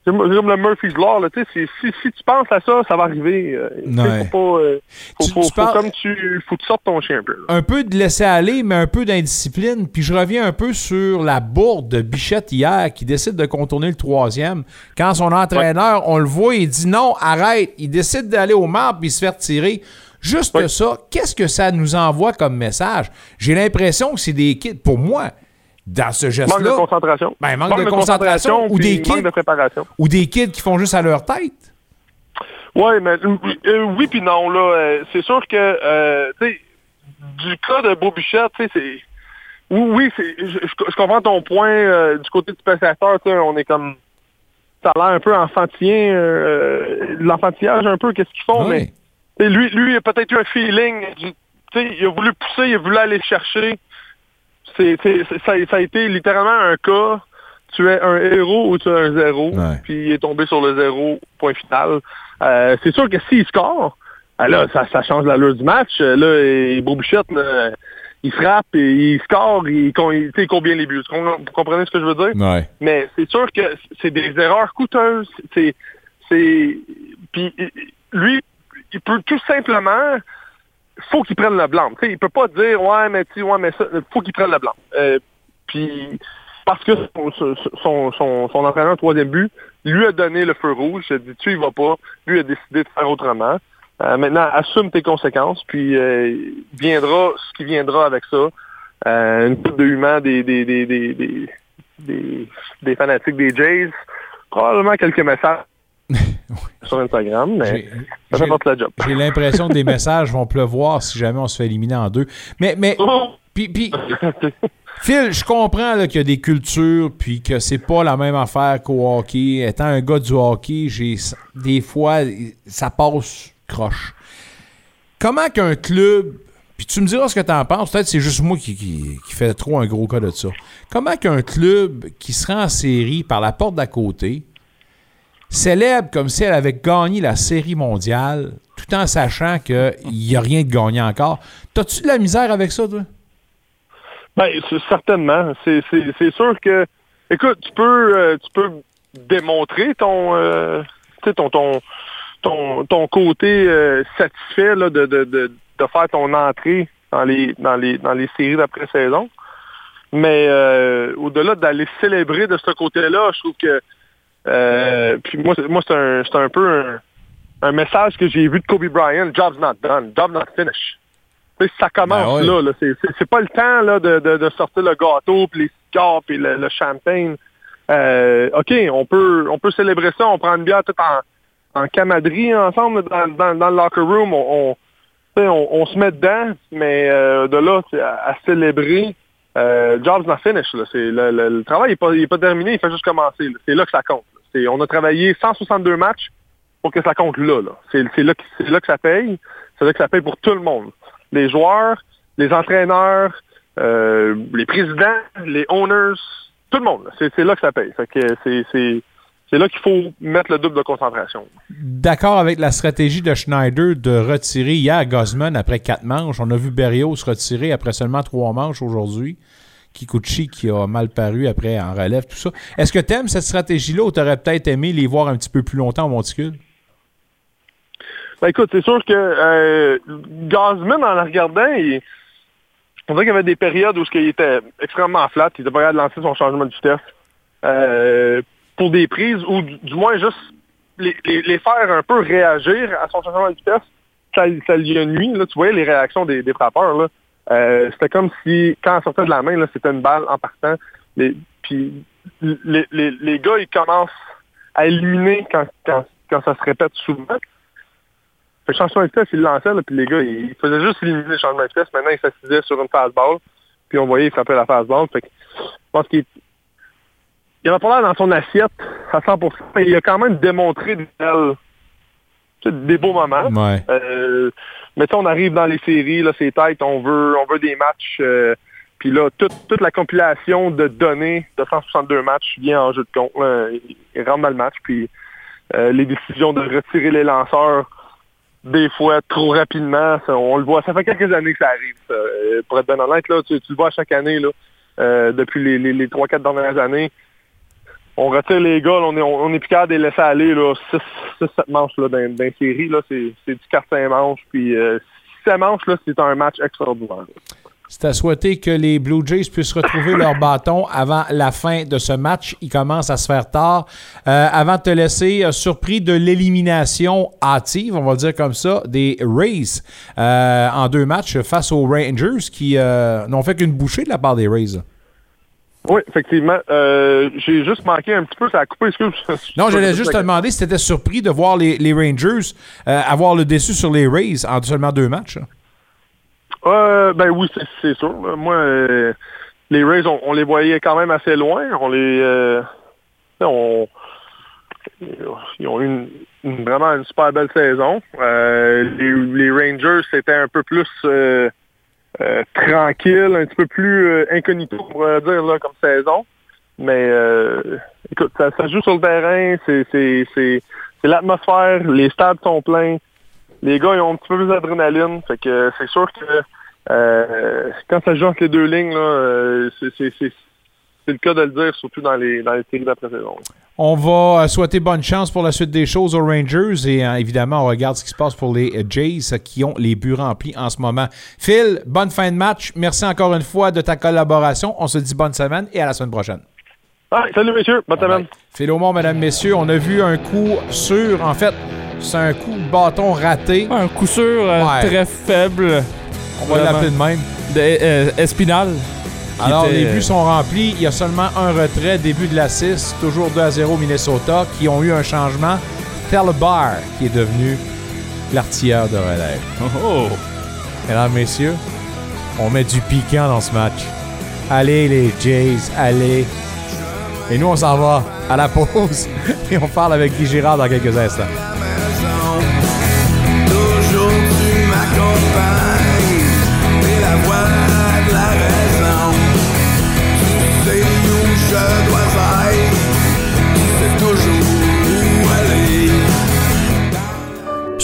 S22: C'est comme le Murphy's Law. Là, tu sais, c'est- si, si tu penses à ça, ça va arriver. Euh,
S3: Ouais.
S22: Faut pas. euh, faut,
S3: Tu-
S22: faut-
S3: tu
S22: faut
S3: parles-
S22: comme tu. Faut que tu sortes ton chien un peu. là.
S3: un peu de laisser aller, mais un peu d'indiscipline. Puis je reviens un peu sur la bourde de Bichette hier qui décide de contourner le troisième. Quand son entraîneur, on le voit, il dit non, arrête. Il décide d'aller au marbre puis se faire tirer. Juste ça, qu'est-ce que ça nous envoie comme message? J'ai l'impression que c'est des kids, pour moi, dans ce geste-là.
S22: Manque de concentration.
S3: Ben, manque, de, concentration, ou, des kids,
S22: de préparation.
S3: ou des kids qui font juste à leur tête.
S22: Oui, mais euh, oui puis non là. Euh, c'est sûr que euh, tu sais, du cas de Bobichette, tu sais, c'est oui, oui, c'est je, comprends ton point euh, du côté du spectateur, tu sais, on est comme ça a l'air un peu enfantien, euh, l'enfantillage un peu, qu'est-ce qu'ils font, mais lui, lui, il a peut-être eu un feeling, du- tu sais, il a voulu pousser, il a voulu aller le chercher. C'est, ça, ça a été littéralement un cas. Tu es un héros ou tu es un zéro. Puis il est tombé sur le zéro, point final. Euh, c'est sûr que s'il score, là, ça, ça change l'allure du match. Euh, Là, et Bobichette, là, il frappe et il score, il, il- sais, combien les buts? Vous com- vous comprenez ce que je veux dire?
S3: Ouais.
S22: Mais c'est sûr que c'est des erreurs coûteuses. C'est, c'est, puis lui, il peut tout simplement, faut qu'il prenne le blanc. Tu sais, il peut pas dire ouais mais tu ouais mais ça, faut qu'il prenne le blanc. Euh, puis parce que son, son, son, entraîneur troisième but lui a donné le feu rouge, il a dit tu y vas pas, lui a décidé de faire autrement. Euh, maintenant, assume tes conséquences, puis euh, viendra ce qui viendra avec ça. Euh, une coupe de humains des, des, des, des, des, des, des fanatiques des Jays, probablement quelques messages sur Instagram, mais ça fait partie de la job.
S3: J'ai l'impression que des messages vont pleuvoir si jamais on se fait éliminer en deux. Mais, mais, puis, puis, Phil, je comprends qu'il y a des cultures, puis que c'est pas la même affaire qu'au hockey. Étant un gars du hockey, j'ai des fois, ça passe croche. Comment qu'un club, puis tu me diras ce que tu en penses, peut-être c'est juste moi qui, qui, qui fait trop un gros cas de ça. Comment qu'un club qui se rend en série par la porte d'à côté célèbre comme si elle avait gagné la série mondiale, tout en sachant qu'il n'y a rien de gagné encore. T'as-tu de la misère avec ça, toi?
S22: Ben, certainement. C'est, sûr que, écoute, tu peux, euh, tu peux démontrer ton, euh, ton, ton, ton, ton côté euh, satisfait là, de, de, de, de faire ton entrée dans les, dans les, dans les séries d'après-saison. Mais au-delà d'aller célébrer de ce côté-là, je trouve que, euh, puis moi, c'est- moi c'est un, un peu un, un message que j'ai vu de Kobe Bryant, job's not done, job not finished. Ça commence
S3: Ben ouais.
S22: là. là. C'est, pas le temps là, de, de, de sortir le gâteau, puis les cigares, puis le, le champagne. Euh, OK, on peut, on peut célébrer ça. On prend une bière tout en, en camaderie ensemble dans, dans, dans le locker room. On, on, se met dedans, mais euh, de là à, à célébrer, euh, job's not finished. Là. Le, le- le travail n'est pas, pas terminé, il fait juste commencer. C'est là que ça compte. On a travaillé 162 matchs pour que ça compte là. C'est, là que, ça paye. C'est là que ça paye pour tout le monde. Les joueurs, les entraîneurs, euh, les présidents, les owners, tout le monde. C'est, là que ça paye. C'est, là qu'il faut mettre le double de concentration.
S3: D'accord avec la stratégie de Schneider de retirer hier Gosman après quatre manches. On a vu Berrios retirer après seulement trois manches aujourd'hui. Kikuchi qui a mal paru après en relève, tout ça. Est-ce que tu aimes cette stratégie-là ou tu aurais peut-être aimé les voir un petit peu plus longtemps au monticule?
S22: Ben écoute, c'est sûr que euh, Gosman, en la regardant, il, on qu'il y avait des périodes où ce qu'il était extrêmement flat, il était pas capable lancer son changement de vitesse euh, pour des prises ou du, moins juste les, faire un peu réagir à son changement de vitesse. Ça, lui a nuit. Là, tu voyais les réactions des, des frappeurs. Là. Euh, c'était comme si, quand elle sortait de la main, là, c'était une balle en partant. Les, puis les, les, les gars, ils commencent à éliminer quand, quand, quand ça se répète souvent. Fait que changement de vitesse, il le lançait, là, puis les gars, ils faisaient juste éliminer le changement de vitesse. Maintenant, ils s'assisaient sur une fastball, puis on voyait, il frappait la fastball. Fait que je pense qu'il il avait pas l'air dans son assiette à 100%, mais il a quand même démontré des des beaux moments.
S3: Ouais.
S22: Euh, mais on arrive dans les séries, là, c'est tête, on veut, on veut des matchs. euh, puis là, toute, toute la compilation de données de 162 matchs vient en jeu de compte. là. Ils ils rentrent dans le match. Puis euh, les décisions de retirer les lanceurs, des fois trop rapidement, ça, on le voit. Ça fait quelques années que ça arrive. ça. Euh, pour être bien honnête, là, tu, tu le vois chaque année, là, euh, depuis les, les, les 3-4 dernières années. On retire les gars, là, on est, on est plus capable de les laisser aller 6-7 manches là, dans, séries. là, C'est c'est du 4-5 manches. Puis euh, 6 manches, là, c'est un match extraordinaire.
S3: C'est à souhaiter que les Blue Jays puissent retrouver leur bâton avant la fin de ce match. Il commence à se faire tard. Euh, avant de te laisser, euh, surpris de l'élimination hâtive, on va le dire comme ça, des Rays euh, en deux matchs face aux Rangers qui n'ont fait qu'une bouchée de la part des Rays.
S22: Oui, effectivement. Euh, J'ai juste manqué un petit peu, ça a coupé. Excuse.
S3: Non, j'allais juste te demander si tu étais surpris de voir les, les Rangers euh, avoir le déçu sur les Rays en seulement deux matchs.
S22: Euh, ben oui, c'est- sûr. Moi, euh, les Rays, on, on les voyait quand même assez loin. On les, on, ils ont eu une, une- vraiment une super belle saison. Les, les Rangers, c'était un peu plus euh, euh, tranquille, un petit peu plus euh, incognito, on pourrait dire, là, comme saison. Mais euh, écoute, ça, ça joue sur le terrain, c'est l'atmosphère, les stades sont pleins. Les gars, ils ont un petit peu plus d'adrénaline. Fait que c'est sûr que euh, quand ça joue entre les deux lignes, là, euh, c'est c'est- le cas de le dire, surtout dans les, dans les séries d'après-saison.
S3: On va euh, souhaiter bonne chance pour la suite des choses aux Rangers et euh, évidemment, on regarde ce qui se passe pour les euh, Jays qui ont les buts remplis en ce moment. Phil, bonne fin de match. Merci encore une fois de ta collaboration. On se dit bonne semaine et à la semaine prochaine.
S22: Ah, salut messieurs, bonne semaine.
S3: Phil Aumont, mesdames, messieurs, on a vu un coup sûr. En fait, c'est un coup de bâton raté.
S4: Un coup sûr euh,
S3: Ouais.
S4: très faible.
S3: On va l'appeler de même.
S4: De, euh, Espinal.
S3: Alors,
S4: était-
S3: les buts sont remplis. Il y a seulement un retrait, début de la 6, toujours 2 à 0 Minnesota, qui ont eu un changement. Bar qui est devenu l'artilleur de relève.
S4: Oh,
S3: Mesdames, messieurs, on met du piquant dans ce match. Allez, les Jays, allez. Et nous, on s'en va à la pause et on parle avec Guy Girard dans quelques instants.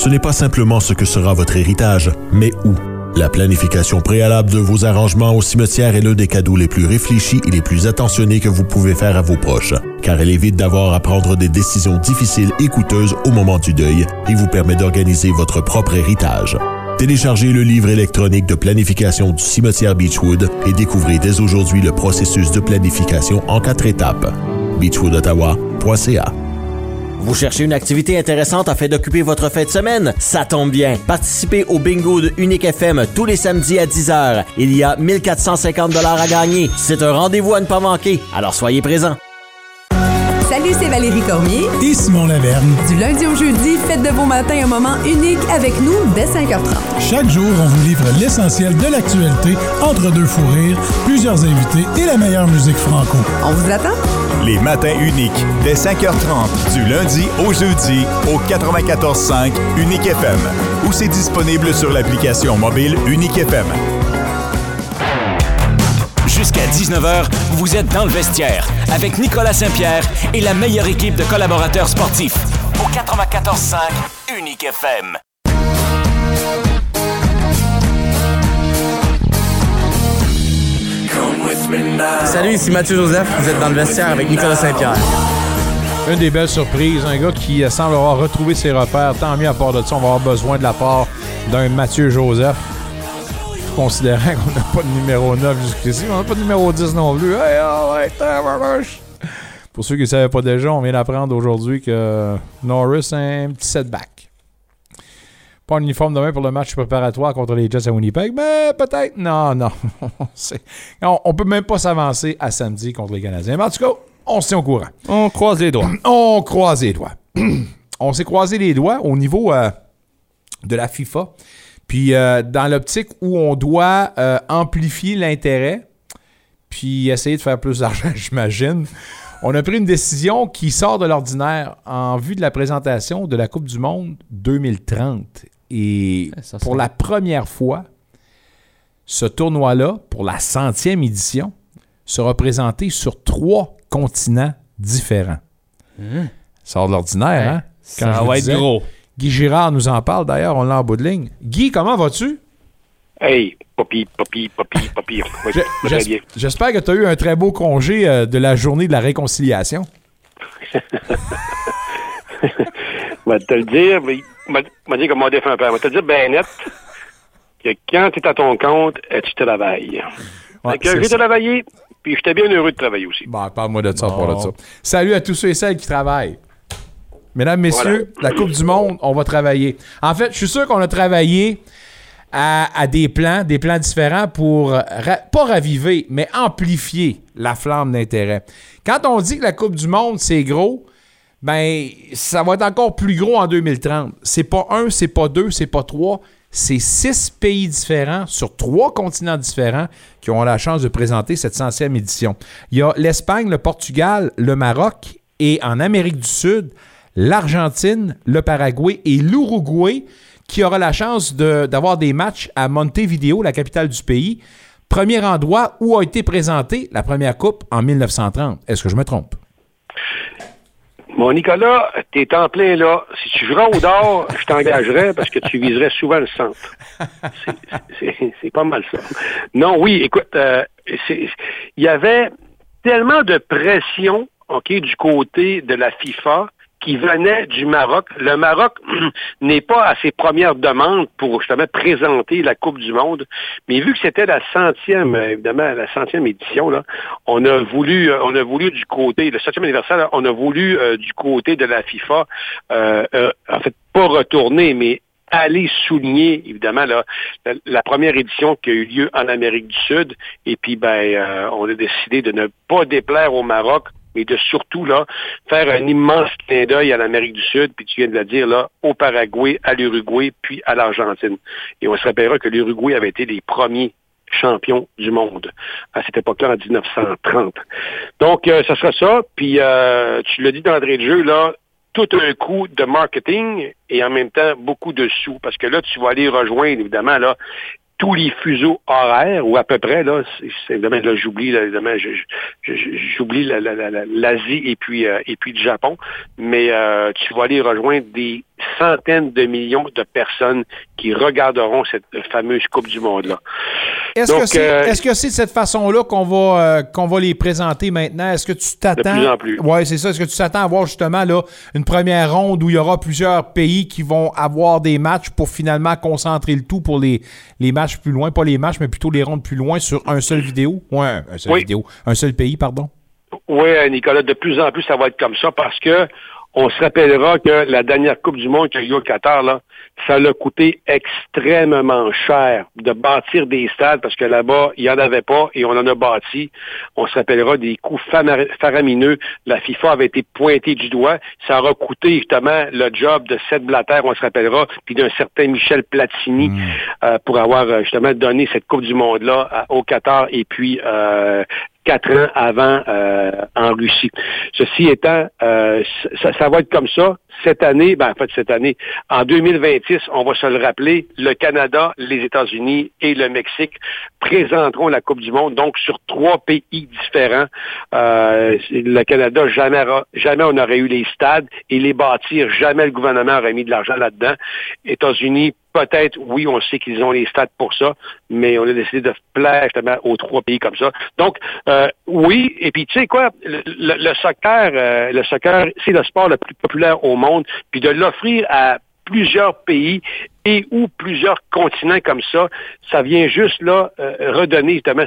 S23: Ce n'est pas simplement ce que sera votre héritage, mais où. La planification préalable de vos arrangements au cimetière est l'un des cadeaux les plus réfléchis et les plus attentionnés que vous pouvez faire à vos proches, car elle évite d'avoir à prendre des décisions difficiles et coûteuses au moment du deuil et vous permet d'organiser votre propre héritage. Téléchargez le livre électronique de planification du cimetière Beechwood et découvrez dès aujourd'hui le processus de planification en quatre étapes. beechwoodottawa.ca
S24: Vous cherchez une activité intéressante afin d'occuper votre fin de semaine? Ça tombe bien. Participez au bingo de Unique FM tous les samedis à 10h. Il y a 1450 à gagner. C'est un rendez-vous à ne pas manquer. Alors soyez présents.
S25: Salut, c'est Valérie Cormier.
S26: Et Simon Laverne.
S25: Du lundi au jeudi, faites de vos matins un moment unique avec nous dès 5h30.
S26: Chaque jour, on vous livre l'essentiel de l'actualité entre deux fous rires, plusieurs invités et la meilleure musique franco.
S25: On vous attend?
S27: Les matins uniques, dès 5h30, du lundi au jeudi, au 94.5 Unique FM. Ou c'est disponible sur l'application mobile Unique FM.
S2: Jusqu'à 19h, vous êtes dans le vestiaire avec Nicolas Saint-Pierre et la meilleure équipe de collaborateurs sportifs. Au 94.5 Unique FM.
S28: Salut, ici Mathieu Joseph. Vous êtes dans le vestiaire avec Nicolas Saint-Pierre.
S3: Une des belles surprises, un gars qui euh, semble avoir retrouvé ses repères. Tant mieux à part de ça, on va avoir besoin de la part d'un Mathieu Joseph. Considérant qu'on n'a pas de numéro 9 jusqu'ici, on n'a pas de numéro 10 non plus. Oh. Pour ceux qui ne savaient pas déjà, on vient d'apprendre aujourd'hui que Norris a un petit setback. Pas un uniforme demain pour le match préparatoire contre les Jets à Winnipeg, mais peut-être. Non, non. On, on peut même pas s'avancer à samedi contre les Canadiens. Mais en tout cas, on se tient au courant.
S4: On croise les doigts.
S3: On croise les doigts. on s'est croisé les doigts au niveau euh, de la FIFA. Puis euh, dans l'optique où on doit euh, amplifier l'intérêt, puis essayer de faire plus d'argent, j'imagine, On a pris une décision qui sort de l'ordinaire en vue de la présentation de la Coupe du Monde 2030. Et
S4: ça
S3: pour la première fois, ce tournoi-là, pour la centième édition, sera présenté sur trois continents différents.
S4: Hum.
S3: Sort de l'ordinaire, hein?
S4: ça
S3: Quand
S4: va être gros.
S3: Guy Girard nous en parle d'ailleurs, on l'a en bout de ligne. Guy, comment vas-tu?
S29: Hey, papi, papi, papi, papi. Oui,
S3: Je-. J'espère que tu as eu un très beau congé euh, de la journée de la réconciliation.
S29: Je vais te le dire, te dire comme mon défunt père. Vais te le dire ben net que quand tu es à ton compte, euh, tu travailles.
S3: Ouais,
S29: Fait que j'ai travaillé, puis j'étais bien heureux de travailler aussi.
S3: Bon, parle-moi de ça, parle de ça. Salut à tous ceux et celles qui travaillent. Mesdames, messieurs, la Coupe du Monde, on va travailler. En fait, je suis sûr qu'on a travaillé à, à des plans, des plans différents pour, ra- pas raviver, mais amplifier la flamme d'intérêt. Quand on dit que la Coupe du Monde, c'est gros, ben, ça va être encore plus gros en 2030. C'est pas un, c'est pas deux, c'est pas trois. C'est six pays différents sur trois continents différents qui ont la chance de présenter cette centième édition. Il y a l'Espagne, le Portugal, le Maroc et en Amérique du Sud, l'Argentine, le Paraguay et l'Uruguay qui aura la chance d'avoir des matchs à Montevideo, la capitale du pays. Premier endroit où a été présentée la première coupe en 1930. Est-ce que je me trompe?
S29: Mon Nicolas, t'es en plein là. Si tu joueras au dehors, je t'engagerais parce que tu viserais souvent le centre. C'est- pas mal ça. Non, oui, écoute, euh, il y avait tellement de pression, OK, du côté de la FIFA qui venait du Maroc. Le Maroc n'est pas à ses premières demandes pour justement présenter la Coupe du Monde, mais vu que c'était la centième, euh, évidemment, la centième édition, là, on a voulu, euh, on a voulu du côté, le septième anniversaire, on a voulu euh, du côté de la FIFA, euh, euh, en fait, pas retourner, mais aller souligner, évidemment, là, la, la première édition qui a eu lieu en Amérique du Sud. Et puis, ben, euh, on a décidé de ne pas déplaire au Maroc, mais de surtout là faire un immense clin d'œil à l'Amérique du Sud, puis tu viens de le dire là, au Paraguay, à l'Uruguay, puis à l'Argentine. Et on se rappellera que l'Uruguay avait été les premiers champions du monde à cette époque-là, en 1930. Donc, euh, ça sera ça. Puis, euh, tu l'as dit d'entrée de jeu, là, tout un coup de marketing et en même temps beaucoup de sous. Parce que là, tu vas aller rejoindre, évidemment, là, tous les fuseaux horaires, ou à peu près, là, évidemment, là, j'oublie, j'oublie la- la- la- la- l'Asie et puis, euh, et puis le Japon, mais euh, tu vas aller rejoindre des centaines de millions de personnes qui regarderont cette fameuse Coupe du Monde-là.
S3: Est-ce que c'est
S29: euh,
S3: est-ce que c'est de cette façon-là qu'on va, euh, qu'on va les présenter maintenant? Est-ce que tu t'attends?
S29: De plus en plus.
S3: Oui, c'est ça. Est-ce que tu t'attends à voir justement là, une première ronde où il y aura plusieurs pays qui vont avoir des matchs pour finalement concentrer le tout pour les, les matchs plus loin? Pas les matchs, mais plutôt les rondes plus loin sur un seul vidéo? Ouais, un seul
S29: Oui.
S3: vidéo. Un seul pays, pardon.
S29: Oui, Nicolas, de plus en plus, ça va être comme ça parce que on se rappellera que la dernière Coupe du Monde qu'il y a eu au Qatar, là, ça l'a coûté extrêmement cher de bâtir des stades parce que là-bas, il n'y en avait pas et on en a bâti. On se rappellera des coûts faramineux. La FIFA avait été pointée du doigt. Ça aura coûté justement le job de Seth Blatter, on se rappellera, puis d'un certain Michel Platini euh, pour avoir euh, justement donné cette Coupe du Monde-là au Qatar et puis euh, quatre ans avant euh, en Russie. Ceci étant, euh, ça, ça va être comme ça. Cette année, ben en fait cette année, en 2026, on va se le rappeler, le Canada, les États-Unis et le Mexique présenteront la Coupe du Monde, donc sur trois pays différents. Euh, le Canada, jamais, jamais on aurait eu les stades et les bâtir, jamais le gouvernement aurait mis de l'argent là-dedans. États-Unis, peut-être, oui, on sait qu'ils ont les stades pour ça, mais on a décidé de plaire justement aux trois pays comme ça. Donc, euh, oui, et puis tu sais quoi, le, soccer, euh, le soccer, c'est le sport le plus populaire au monde, puis de l'offrir à plusieurs pays et ou plusieurs continents comme ça, ça vient juste là euh, redonner justement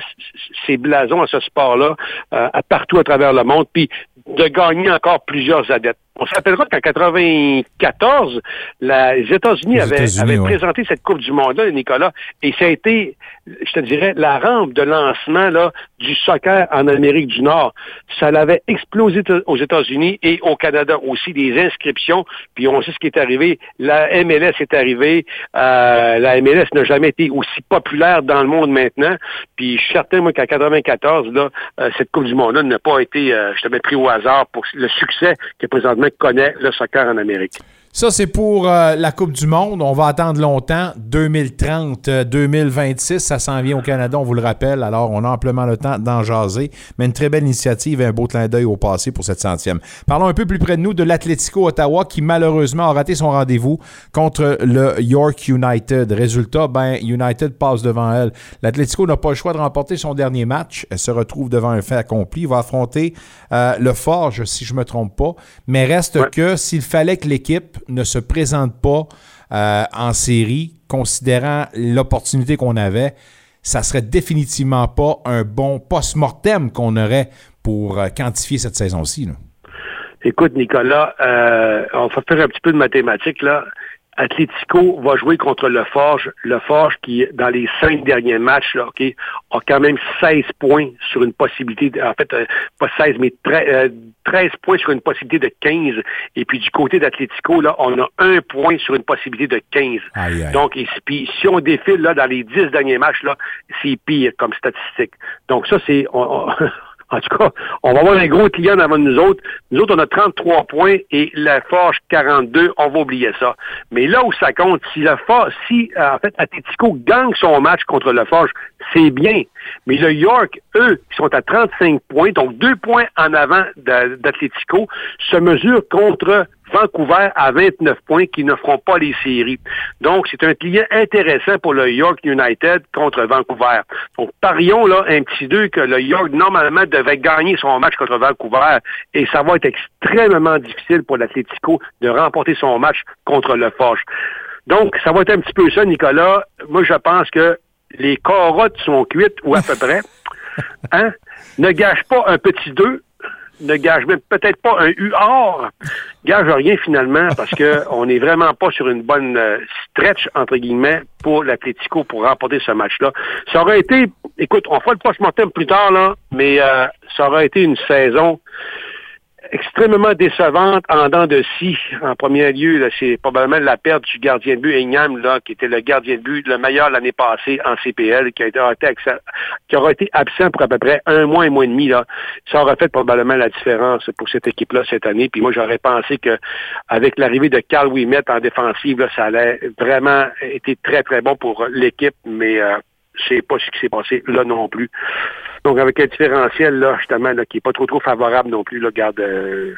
S29: ces blasons à ce sport-là euh, partout à travers le monde, puis de gagner encore plusieurs adeptes. On se rappellera qu'en 94, la- les États-Unis avaient,
S3: États-Unis,
S29: avaient
S3: ouais.
S29: présenté cette Coupe du Monde-là, Nicolas, et ça a été, je te dirais, la rampe de lancement là, du soccer en Amérique du Nord. Ça l'avait explosé aux États-Unis et au Canada aussi, des inscriptions, puis on sait ce qui est arrivé. La MLS est arrivée, euh, la MLS n'a jamais été aussi populaire dans le monde maintenant. Puis je suis certain, moi, qu'en 94, là, euh, cette Coupe du Monde-là n'a pas été, euh, je te mets pris au hasard pour le succès que présentement connaît le soccer en Amérique.
S3: Ça, c'est pour euh, la Coupe du Monde. On va attendre longtemps. 2030, euh, 2026, ça s'en vient au Canada, on vous le rappelle. Alors, on a amplement le temps d'en jaser. Mais une très belle initiative et un beau clin d'œil au passé pour cette centième. Parlons un peu plus près de nous de l'Atlético Ottawa qui, malheureusement, a raté son rendez-vous contre le York United. Résultat, ben, United passe devant elle. L'Atlético n'a pas le choix de remporter son dernier match. Elle se retrouve devant un fait accompli. Il va affronter euh, le Forge, si je ne me trompe pas. Mais reste que s'il fallait que l'équipe ne se présente pas euh, en série, considérant l'opportunité qu'on avait, ça serait définitivement pas un bon post-mortem qu'on aurait pour euh, quantifier cette saison-ci.
S29: Écoute, Nicolas, euh, on va faire un petit peu de mathématiques, là. Atletico va jouer contre le Forge. Le Forge qui, dans les cinq derniers matchs, là, OK, a quand même 16 points sur une possibilité, de- en fait, euh, pas 16, mais 13, euh, 13 points sur une possibilité de 15. Et puis du côté d'Atletico, là, on a un point sur une possibilité de 15.
S3: Aïe, aïe.
S29: Donc, et, puis, si on défile là, dans les 10 derniers matchs, là, c'est pire comme statistique. Donc ça, c'est... on- on- En tout cas, on va avoir un gros client avant nous autres. Nous autres, on a 33 points et la Forge 42. On va oublier ça. Mais là où ça compte, si la Forge, si euh, en fait Atletico gagne son match contre la Forge, c'est bien. Mais le York, eux, qui sont à 35 points, donc deux points en avant d'Atletico, se mesurent contre Vancouver à 29 points qui ne feront pas les séries. Donc, c'est un client intéressant pour le York United contre Vancouver. Donc, parions là un petit deux que le York, normalement, devait gagner son match contre Vancouver et ça va être extrêmement difficile pour l'Atlético de remporter son match contre le Forge. Donc, ça va être un petit peu ça, Nicolas. Moi, je pense que les carottes sont cuites, ou à peu près. Hein? Ne gâche pas un petit 2, ne gage même peut-être pas un UR, gage rien finalement parce que on n'est vraiment pas sur une bonne euh, stretch entre guillemets pour l'Atlético pour remporter ce match-là. Ça aurait été, écoute, on fera le post-mortem plus tard là, mais euh, ça aurait été une saison extrêmement décevante en dents de scie. En premier lieu, c'est probablement la perte du gardien de but Ignam, là, qui était le gardien de but le meilleur l'année passée en CPL, qui a été, qui aura été absent pour à peu près un mois, un mois et demi. Là. Ça aurait fait probablement la différence pour cette équipe-là cette année. Puis moi, j'aurais pensé que avec l'arrivée de Carl Wimet en défensive, là, ça allait vraiment été très, très bon pour l'équipe, mais euh, c'est pas ce qui s'est passé là non plus. Donc, avec un différentiel, là, justement, qui est pas trop trop favorable non plus, là, garde, euh,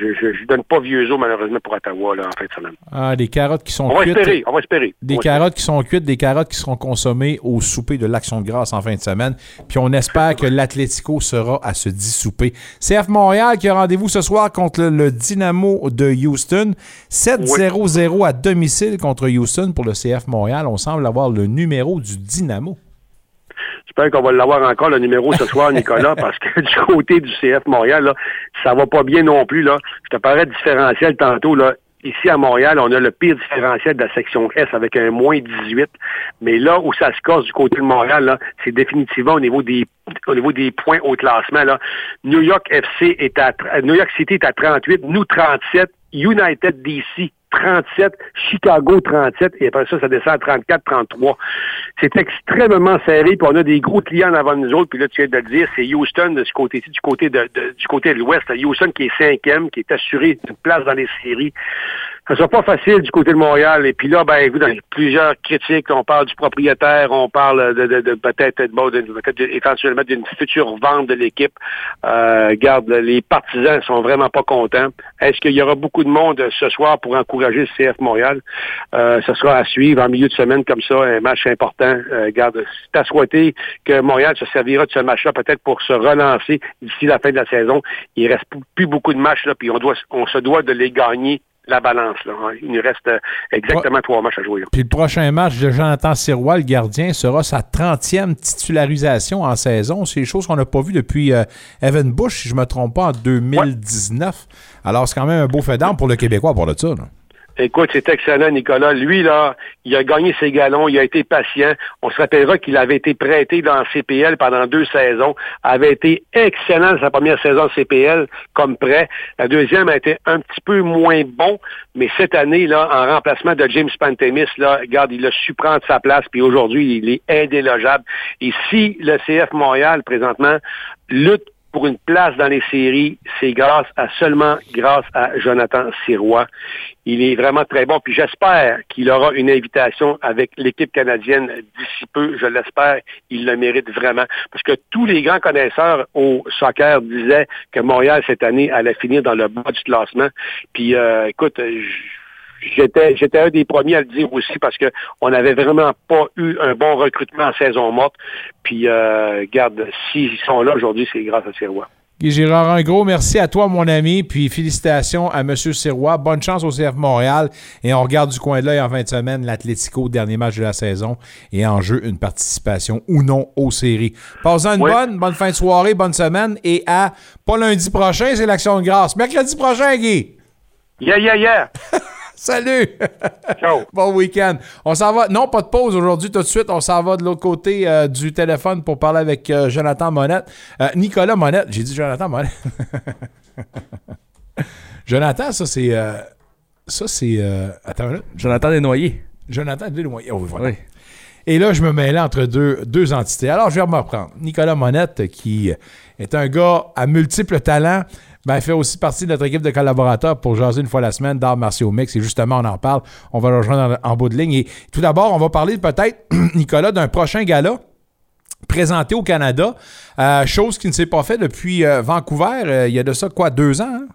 S29: je, je, je donne pas vieux os, malheureusement, pour Ottawa, là, en fin de semaine.
S3: Ah, des carottes qui sont
S29: On va
S3: cuites.
S29: espérer, on va espérer.
S3: Des
S29: On va
S3: carottes qui sont cuites, des carottes qui seront consommées au souper de l'Action de grâce en fin de semaine. Puis on espère que l'Atlético sera à se dissouper. CF Montréal qui a rendez-vous ce soir contre le, le Dynamo de Houston. 7-0-0 à domicile contre Houston pour le CF Montréal. On semble avoir le numéro du Dynamo.
S29: J'espère qu'on va l'avoir encore, le numéro ce soir, Nicolas, parce que du côté du CF Montréal, là, ça va pas bien non plus. Là. Je te parlais de différentiel tantôt. Là. Ici à Montréal, on a le pire différentiel de la section S avec un moins 18. Mais là où ça se casse du côté de Montréal, là, c'est définitivement au niveau des au niveau des points au classement. Là. New York FC est à New York City est à 38, nous 37, United DC 37, Chicago 37, et après ça, ça descend à 34, 33. C'est extrêmement serré, puis on a des gros clients avant nous autres, puis là, tu viens de le dire, c'est Houston de ce côté-ci, du côté de, du côté de l'Ouest. Houston qui est cinquième, qui est assuré d'une place dans les séries. Ça sera pas facile du côté de Montréal. Et puis là, ben, écoute, plusieurs critiques, on parle du propriétaire, on parle de, de- de peut-être éventuellement d'une future vente de l'équipe. Euh, garde, les partisans sont vraiment pas contents. Est-ce qu'il y aura beaucoup de monde ce soir pour encourager le CF Montréal? Euh, ce sera à suivre en milieu de semaine comme ça, un match important. Euh, garde, c'est à souhaiter que Montréal se servira de ce match-là peut-être pour se relancer d'ici la fin de la saison. Il reste plus beaucoup de matchs là, puis on doit, on se doit de les gagner la balance. Là, hein. Il nous reste euh, exactement trois matchs à jouer. là.
S3: Puis le prochain match de Jonathan Sirois, le gardien, sera sa 30e titularisation en saison. C'est des choses qu'on n'a pas vues depuis euh, Evan Bush, si je ne me trompe pas, en 2019. Alors, c'est quand même un beau fait d'armes pour le Québécois pour le ça. là.
S29: Écoute, c'est excellent, Nicolas. Lui, là, il a gagné ses galons, il a été patient. On se rappellera qu'il avait été prêté dans CPL pendant deux saisons, avait été excellent dans sa première saison CPL comme prêt. La deuxième a été un petit peu moins bon, mais cette année, là, en remplacement de James Pantemis, là, regarde, il a su prendre sa place, puis aujourd'hui, il est indélogeable. Et si le CF Montréal, présentement, lutte pour une place dans les séries, c'est grâce à seulement grâce à Jonathan Sirois. Il est vraiment très bon. Puis j'espère qu'il aura une invitation avec l'équipe canadienne d'ici peu. Je l'espère. Il le mérite vraiment. Parce que tous les grands connaisseurs au soccer disaient que Montréal, cette année, allait finir dans le bas du classement. Puis euh, écoute, j'étais j'étais un des premiers à le dire aussi parce que on n'avait vraiment pas eu un bon recrutement en saison morte. Puis euh, garde, s'ils sont là aujourd'hui, c'est grâce à Sirois.
S3: Guy Girard, un gros merci à toi, mon ami, puis félicitations à M. Sirois. Bonne chance au CF Montréal. Et on regarde du coin de l'œil en fin de semaine l'Atlético, dernier match de la saison, et en jeu une participation ou non aux séries. Passez une bonne, bonne fin de soirée, bonne semaine, et à pas lundi prochain, c'est l'Action de grâce. Mercredi prochain, Guy.
S29: Yeah, yeah, yeah.
S3: Salut! Ciao! bon week-end. On s'en va. Non, pas de pause aujourd'hui. Tout de suite, on s'en va de l'autre côté euh, du téléphone pour parler avec euh, Jonathan Monette. Euh, Nicolas Monette. J'ai dit Jonathan Monette. Jonathan, ça, c'est. ça, c'est. attends là.
S4: Jonathan Desnoyers.
S3: Jonathan Desnoyers. Oh, voilà. Oui. Et là, je me mêlais entre deux, deux entités. Alors, je vais me reprendre. Nicolas Monette, qui est un gars à multiples talents, ben, fait aussi partie de notre équipe de collaborateurs pour jaser une fois la semaine d'arts martiaux mix. Et justement, on en parle. On va le rejoindre en, bout de ligne. Et tout d'abord, on va parler peut-être, Nicolas, d'un prochain gala présenté au Canada. Euh, chose qui ne s'est pas fait depuis euh, Vancouver. Euh, il y a de ça, quoi, deux ans? Hein?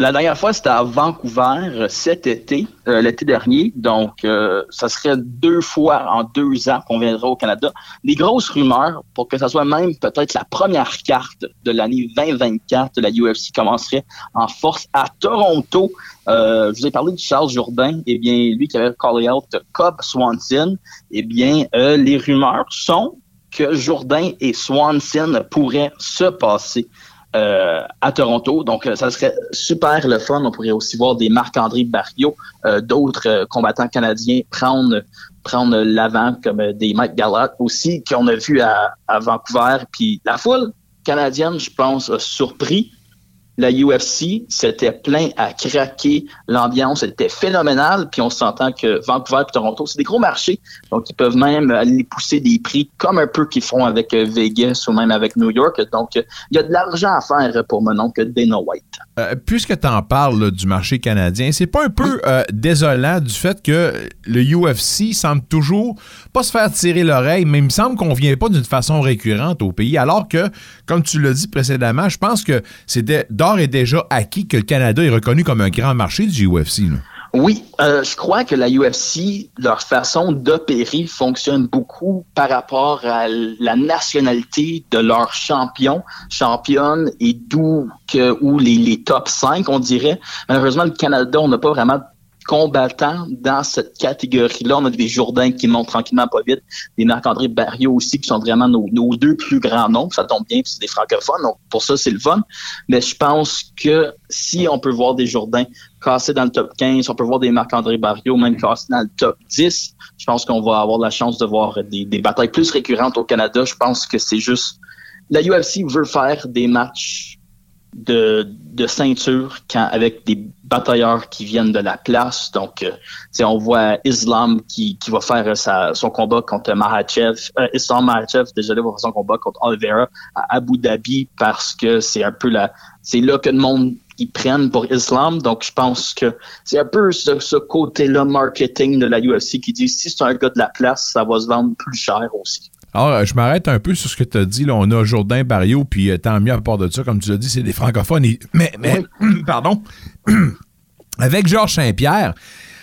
S30: La dernière fois, c'était à Vancouver cet été, l'été dernier. Donc, ça serait deux fois en deux ans qu'on viendra au Canada. Des grosses rumeurs pour que ça soit même peut-être la première carte de l'année 2024 de la UFC commencerait en force à Toronto. je vous ai parlé de Charles Jourdain. Eh bien, lui qui avait callé out Cobb Swanson. Eh bien, les rumeurs sont que Jourdain et Swanson pourraient se passer euh, à Toronto. Donc, euh, ça serait super le fun. On pourrait aussi voir des Marc-André Barrio, euh, d'autres combattants canadiens prendre prendre l'avant comme des Mike Gallat aussi qu'on a vu à, à Vancouver. Puis la foule canadienne, je pense, a surpris la UFC, c'était plein à craquer. L'ambiance était phénoménale. Puis on s'entend que Vancouver et Toronto, c'est des gros marchés. Donc, ils peuvent même aller pousser des prix comme un peu qu'ils font avec euh, Vegas ou même avec New York. Donc, il y a de l'argent à faire pour mon oncle Dana White.
S17: Euh, puisque tu en parles du marché canadien, c'est pas un peu euh, désolant du fait que le UFC semble toujours pas se faire tirer l'oreille, mais il me semble qu'on vient pas d'une façon récurrente au pays, alors que, comme tu l'as dit précédemment, je pense que c'était est déjà acquis que le Canada est reconnu comme un grand marché du UFC.
S30: Oui, euh, je crois que la UFC, leur façon d'opérer fonctionne beaucoup par rapport à la nationalité de leurs champions, championnes et d'où que les, les top 5, on dirait. Malheureusement, le Canada, on n'a pas vraiment combattants dans cette catégorie-là. On a des Jourdains qui montent tranquillement pas vite, des Marc-André Barriot aussi, qui sont vraiment nos, deux plus grands noms. Ça tombe bien, c'est des francophones, donc pour ça, c'est le fun. Mais je pense que si on peut voir des Jourdains casser dans le top 15, on peut voir des Marc-André Barriot même casser dans le top 10, je pense qu'on va avoir la chance de voir des, des batailles plus récurrentes au Canada. Je pense que c'est juste... La UFC veut faire des matchs de, de ceinture quand, avec des batailleurs qui viennent de la place. Donc, euh, on voit Islam qui, qui va faire sa, son combat contre Mahachev. Euh, Islam Mahachev, désolé, va faire son combat contre Oliveira à Abu Dhabi parce que c'est un peu la... C'est là que le monde ils prennent pour Islam. Donc, je pense que c'est un peu ce, ce côté-là marketing de la UFC qui dit si c'est un gars de la place, ça va se vendre plus cher aussi.
S17: Alors, euh, je m'arrête un peu sur ce que tu as dit. Là, on a Jourdain Barrio, puis euh, tant mieux à part de ça, comme tu l'as dit, c'est des francophones. Mais, mais pardon, avec Georges Saint-Pierre,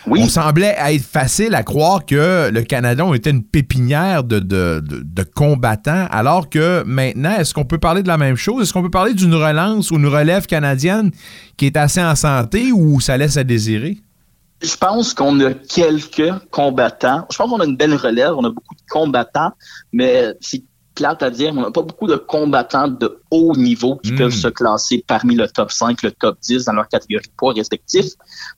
S17: on semblait être facile à croire que le Canada était une pépinière de, de, de, combattants, alors que maintenant, est-ce qu'on peut parler de la même chose? Est-ce qu'on peut parler d'une relance ou une relève canadienne qui est assez en santé ou ça laisse à désirer?
S30: Je pense qu'on a quelques combattants. Je pense qu'on a une belle relève. On a beaucoup de combattants, mais c'est plate à dire, mais on n'a pas beaucoup de combattants de haut niveau qui
S3: Mm.
S30: peuvent se classer parmi le top 5, le top 10 dans leur catégorie de poids respectifs.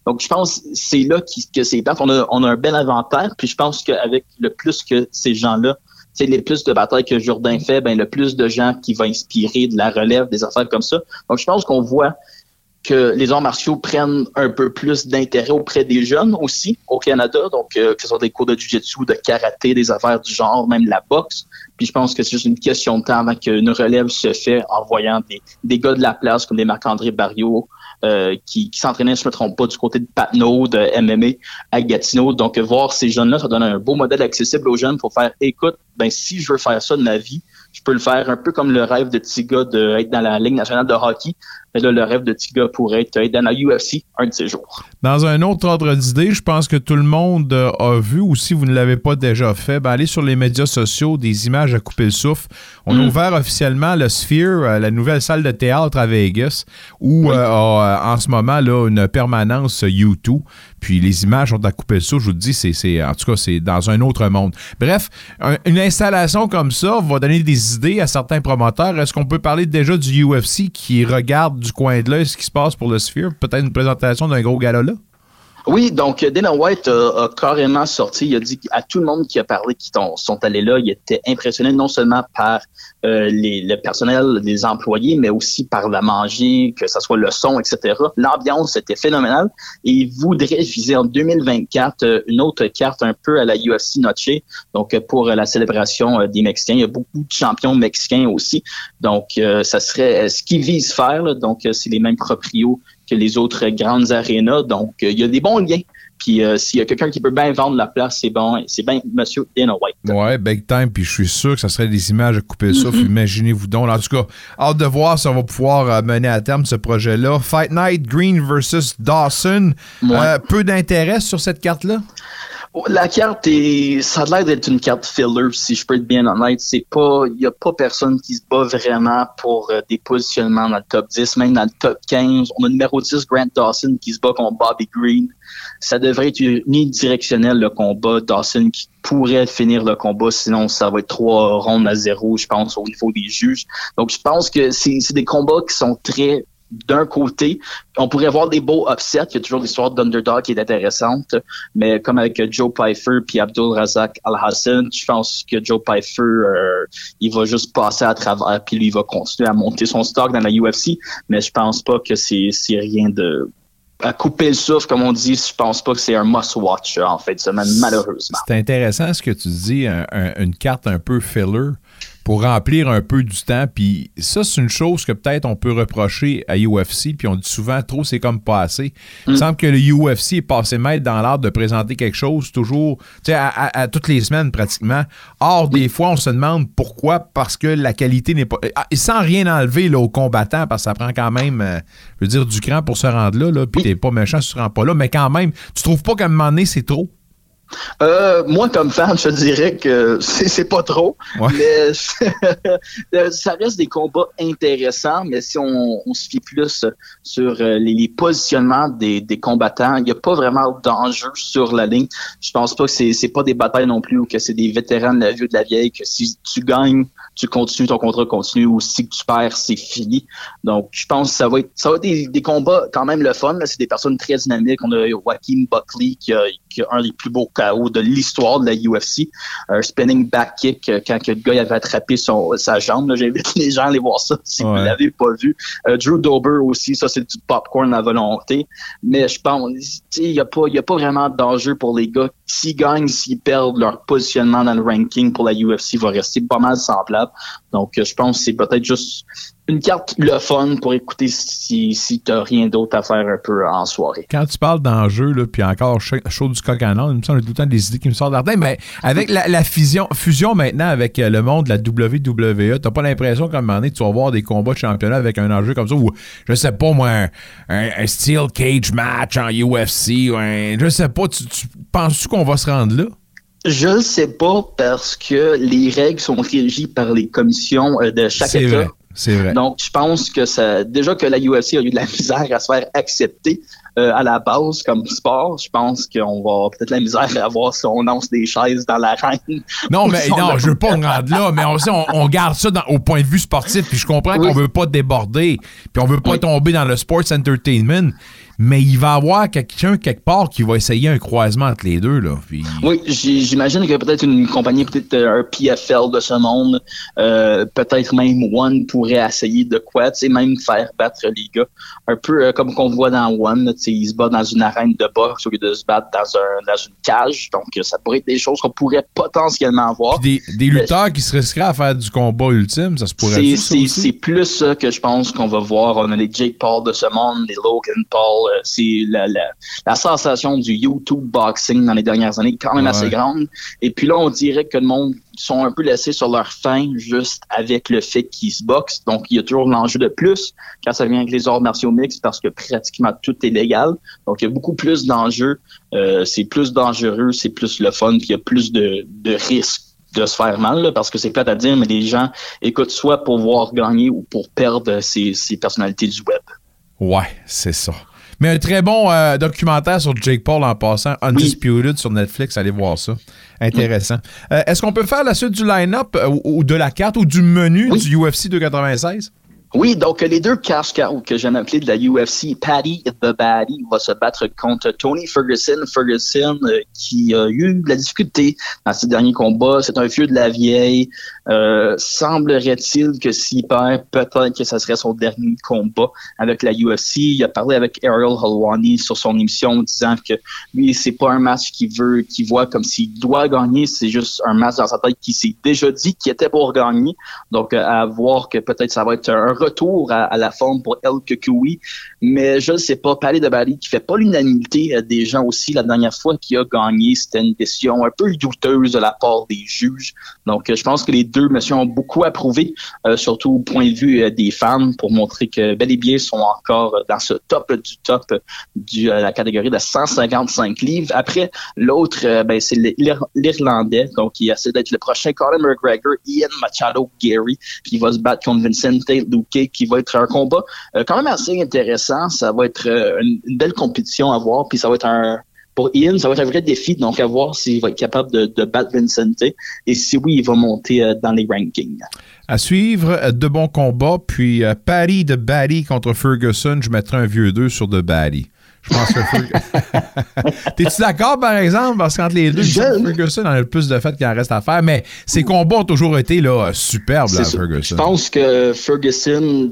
S30: Donc, je pense que c'est là que c'est plate. On a, on a un bel inventaire, puis je pense qu'avec le plus que ces gens-là, c'est les plus de batailles que Jourdain fait, ben le plus de gens qui vont inspirer de la relève, des affaires comme ça. Donc, je pense qu'on voit que les arts martiaux prennent un peu plus d'intérêt auprès des jeunes aussi au Canada, donc euh, que ce soit des cours de jiu-jitsu, de karaté, des affaires du genre, même la boxe. Puis je pense que c'est juste une question de temps avant qu'une relève se fait en voyant des, des gars de la place comme des Marc-André Barriot euh, qui, qui s'entraînaient, je ne me trompe pas, du côté de Patnaud, de MMA à Gatineau. Donc voir ces jeunes-là, ça donne un beau modèle accessible aux jeunes pour faire écoute, ben si je veux faire ça de ma vie, je peux le faire un peu comme le rêve de Tiga d'être dans la Ligue nationale de hockey. Mais là, le rêve de Tiga pourrait être être dans la UFC un de ces jours.
S3: Dans un autre ordre d'idée, je pense que tout le monde euh, a vu, ou si vous ne l'avez pas déjà fait, ben allez sur les médias sociaux, des images à couper le souffle. On
S30: Mm.
S3: a ouvert officiellement le Sphere, euh, la nouvelle salle de théâtre à Vegas, où euh, a, en ce moment là une permanence euh, YouTube. Puis les images sont à couper le souffle. Je vous le dis, c'est, en tout cas, c'est dans un autre monde. Bref, un- une installation comme ça va donner des idées à certains promoteurs. Est-ce qu'on peut parler déjà du UFC qui regarde du coin de l'œil ce qui se passe pour le Sphere? Peut-être une présentation d'un gros gala là?
S30: Oui, donc Dana White a, a carrément sorti, il a dit à tout le monde qui a parlé, qui sont allés là, il était impressionné non seulement par euh, les, le personnel, les employés, mais aussi par la manger, que ce soit le son, etc. L'ambiance était phénoménale et il voudrait viser en 2024 euh, une autre carte un peu à la UFC Noche, donc euh, pour la célébration euh, des Mexicains. Il y a beaucoup de champions mexicains aussi, donc euh, ça serait ce qu'ils visent faire, là. donc c'est les mêmes proprios que les autres grandes arénas. Donc, euh, il y a des bons liens. Puis, euh, s'il y a quelqu'un qui peut bien vendre la place, c'est bon, c'est bien Monsieur Dana White.
S3: Ouais, big time, puis je suis sûr que ça serait des images à couper le souffle. Imaginez-vous donc. En tout cas, hâte de voir si on va pouvoir euh, mener à terme ce projet-là. Fight Night Green versus Dawson. Euh, peu d'intérêt sur cette carte-là?
S30: La carte est, ça a l'air d'être une carte filler, si je peux être bien honnête. C'est pas, il y a pas personne qui se bat vraiment pour euh, des positionnements dans le top 10, même dans le top 15. On a numéro 10, Grant Dawson, qui se bat contre Bobby Green. Ça devrait être unidirectionnel, le combat. Dawson qui pourrait finir le combat, sinon ça va être trois rondes à zéro, je pense, au niveau des juges. Donc, je pense que c'est des combats qui sont très d'un côté, on pourrait voir des beaux upsets. Il y a toujours l'histoire d'Underdog qui est intéressante, mais comme avec Joe Pfeiffer puis Abdul Razak Al Hassan, je pense que Joe Pfeiffer, euh, il va juste passer à travers puis lui il va continuer à monter son stock dans la UFC, mais je pense pas que c'est rien de à couper le souffle, comme on dit, je pense pas que c'est un must-watch en fait malheureusement.
S3: C'est intéressant ce que tu dis, un- un- une carte un peu filler pour remplir un peu du temps. Puis ça, c'est une chose que peut-être on peut reprocher à UFC. Puis on dit souvent trop, c'est comme pas assez. Il me semble que le UFC est passé maître dans l'art de présenter quelque chose toujours, tu sais, à, à- à toutes les semaines pratiquement. Or, des fois, on se demande pourquoi, parce que la qualité n'est pas. Ah, et sans rien enlever là, aux combattants, parce que ça prend quand même, euh, je veux dire, du cran pour se rendre là. là puis t'es pas méchant si tu te rends pas là. Mais quand même, tu trouves pas qu'à un moment donné, c'est trop?
S30: Euh, moi, comme fan, je dirais que c'est pas trop. Mais ça reste des combats intéressants, mais si on, on se fie plus sur euh, les, les positionnements des, des combattants, il n'y a pas vraiment d'enjeu sur la ligne. Je pense pas que c'est pas des batailles non plus ou que c'est des vétérans de la vie ou de la vieille, que si tu gagnes, tu continues, ton contrat continue, ou si tu perds, c'est fini. Donc, je pense que ça va être, ça va être des, des combats quand même le fun. C'est des personnes très dynamiques. On a Joaquin Buckley qui a, un des plus beaux KO de l'histoire de la UFC. Un spinning back kick euh, quand que le gars avait attrapé son, sa jambe. J'invite les gens à aller voir ça si vous
S3: Ouais.
S30: l'avez pas vu. Euh, Drew Dober aussi, ça c'est du popcorn à volonté. Mais je pense, il n'y a, pas- y a pas vraiment d'enjeu pour les gars. S'ils gagnent, s'ils perdent, leur positionnement dans le ranking pour la UFC va rester pas mal semblable. Donc, euh, je pense que c'est peut-être juste une carte le fun pour écouter si, si tu rien d'autre à faire un peu en soirée.
S3: Quand tu parles d'enjeu, puis encore cha- chaud du coq à il me semble tout le temps des idées qui me sortent tête, mais avec la, fusion, fusion maintenant avec euh, le monde de la WWE, t'as pas l'impression qu'à un moment donné, tu vas voir des combats de championnat avec un enjeu comme ça, ou je sais pas moi, un steel cage match en UFC, ou un, je sais pas, tu, tu penses-tu qu'on va se rendre là?
S30: Je ne sais pas parce que les règles sont régies par les commissions euh, de chaque État.
S3: vrai.
S17: C'est vrai.
S30: Donc, je pense que ça, déjà que la UFC a eu de la misère à se faire accepter euh, à la base comme sport, je pense qu'on va peut-être la misère à voir si on lance des chaises dans l'arène.
S17: Non, mais
S30: si on
S17: non, je veux pas me rendre là, mais on, sait, on, on garde ça dans- au point de vue sportif, puis je comprends qu'on veut pas déborder, puis on veut pas tomber dans le sports entertainment, mais il va y avoir quelqu'un quelque part qui va essayer un croisement entre les deux, là. Puis-
S30: Oui, j'imagine que peut-être une compagnie, peut-être euh, un PFL de ce monde, euh, peut-être même One pourrait essayer de quoi, tu sais, même faire battre les gars. Un peu euh, comme qu'on voit dans One, tu sais, ils se battent dans une arène de boxe au lieu de se battre dans, un, dans une cage. Donc, ça pourrait être des choses qu'on pourrait potentiellement voir.
S17: Des, des lutteurs qui se risqueraient à faire du combat ultime, ça se pourrait
S30: c'est plus ça que je pense qu'on va voir. On a les Jake Paul de ce monde, les Logan Paul. Euh, C'est la, la, la sensation du YouTube boxing dans les dernières années, quand même
S17: Ouais.
S30: assez grande. Et puis là, on dirait que le monde sont un peu laissés sur leur faim juste avec le fait qu'ils se boxent. Donc, il y a toujours l'enjeu de plus quand ça vient avec les arts martiaux mixtes parce que pratiquement tout est légal. Donc, il y a beaucoup plus d'enjeux. Euh, c'est plus dangereux, c'est plus le fun, puis il y a plus de, de risques de se faire mal, là, parce que c'est plate à dire, mais les gens écoutent soit pour voir gagner ou pour perdre ces, ces personnalités du web.
S17: Ouais, c'est ça. Mais un très bon euh, documentaire sur Jake Paul en passant, Undisputed sur Netflix, allez voir ça. Intéressant. Euh, Est-ce qu'on peut faire la suite du line-up euh, ou, ou de la carte ou du menu du UFC 296?
S30: Oui, donc les deux cash cows que j'aime appeler de la UFC, Paddy the Baddy va se battre contre Tony Ferguson. Ferguson euh, qui a eu de la difficulté dans ses derniers combats. C'est un vieux de la vieille. Euh, Semblerait-il que s'il perd, peut-être que ça serait son dernier combat avec la UFC. Il a parlé avec Ariel Helwani sur son émission disant que lui, c'est pas un match qu'il veut, qu'il voit comme s'il doit gagner. C'est juste un match dans sa tête qui s'est déjà dit qu'il était pour gagner. Donc, euh, à voir que peut-être ça va être un retour à, la forme pour El Kukui. Mais je ne sais pas, Palais de Bali qui fait pas l'unanimité euh, des gens aussi. La dernière fois qu'il a gagné, c'était une décision un peu douteuse de la part des juges. Donc, je pense que les deux messieurs ont beaucoup approuvé, euh, surtout au point de vue euh, des fans, pour montrer que bel et bien sont encore euh, dans ce top du top euh, de la catégorie de 155 livres. Après, l'autre, euh, ben, c'est l'Ir- l'Irlandais, donc il essaie d'être le prochain Colin McGregor, Ian Machado Gary, il va se battre contre Vincent Luque, qui va être un combat euh, quand même assez intéressant. Ça va être euh, une belle compétition à voir, puis ça va être un pour Ian, ça va être un vrai défi, donc à voir s'il va être capable de, de battre Vincente et si oui, il va monter euh, dans les rankings.
S17: À suivre, euh, de bons combats, puis euh, Paddy de Baddy contre Ferguson, je mettrai un vieux 2 sur de Baddy. Je pense que Ferg- T'es-tu d'accord, par exemple? Parce qu'entre les deux, je Ferguson en a le plus de fait qu'il en reste à faire, mais ses combats ont toujours été là, superbes, là. Ferguson.
S30: Je pense que Ferguson,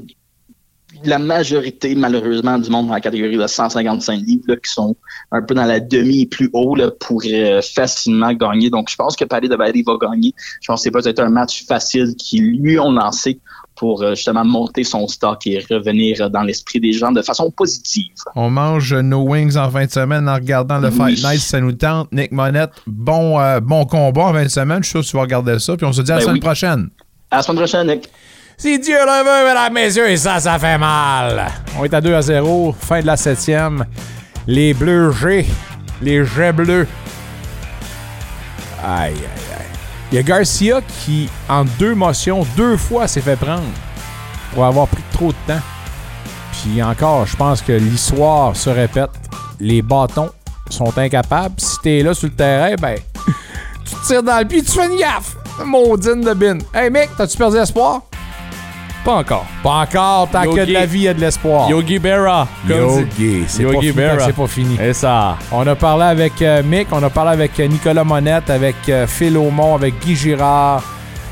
S30: la majorité, malheureusement, du monde dans la catégorie de 155 livres, là, qui sont un peu dans la demi et plus haut, là, pourrait euh, facilement gagner. Donc, je pense que Paddy de Baddy va gagner. Je pense que c'est peut-être un match facile qui lui ont lancé pour euh, justement monter son stock et revenir euh, dans l'esprit des gens de façon positive.
S17: On mange nos wings en fin de semaine en regardant le Fight Night, ça nous tente. Nick Monette, bon, euh, bon combat en fin de semaine. Je suis sûr que tu vas regarder ça. Puis on se dit à la
S30: Ben
S17: semaine
S30: oui.
S17: prochaine.
S30: À la semaine prochaine, Nick.
S3: Si Dieu le veut, mesdames, messieurs, et ça, ça fait mal. On est à 2 à 0, fin de la septième. Les bleus G, les jets bleus. Aïe, aïe, aïe. Il y a Garcia qui, en deux motions, deux fois s'est fait prendre pour avoir pris trop de temps. Puis encore, je pense que l'histoire se répète. Les bâtons sont incapables. Si t'es là sur le terrain, ben, tu te tires dans le pied, tu fais une gaffe. Maudine de bin. Hey, mec, t'as-tu perdu espoir?
S4: Pas encore.
S3: Pas encore, tant que de la vie, il y a de l'espoir.
S4: Yogi Berra. comme
S3: Yogi, c'est pas,
S4: Yogi
S3: fini,
S4: Berra.
S3: c'est pas fini.
S4: Et ça.
S3: On a parlé avec euh, Mick, on a parlé avec euh, Nicolas Monette, avec euh, Phil Aumont, avec Guy Girard,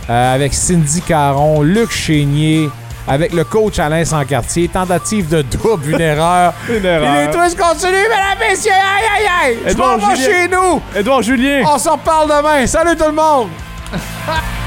S3: euh, avec Cindy Caron, Luc Chénier, avec le coach Alain Sancartier. Tentative de double, une erreur.
S4: Une erreur.
S3: Et les twists continuent, mesdames, messieurs. Aïe, aïe, aïe. Je
S4: Edouard
S3: m'en vais
S4: Julien.
S3: chez nous.
S4: Edouard Julien.
S3: On s'en reparle demain. Salut tout le monde.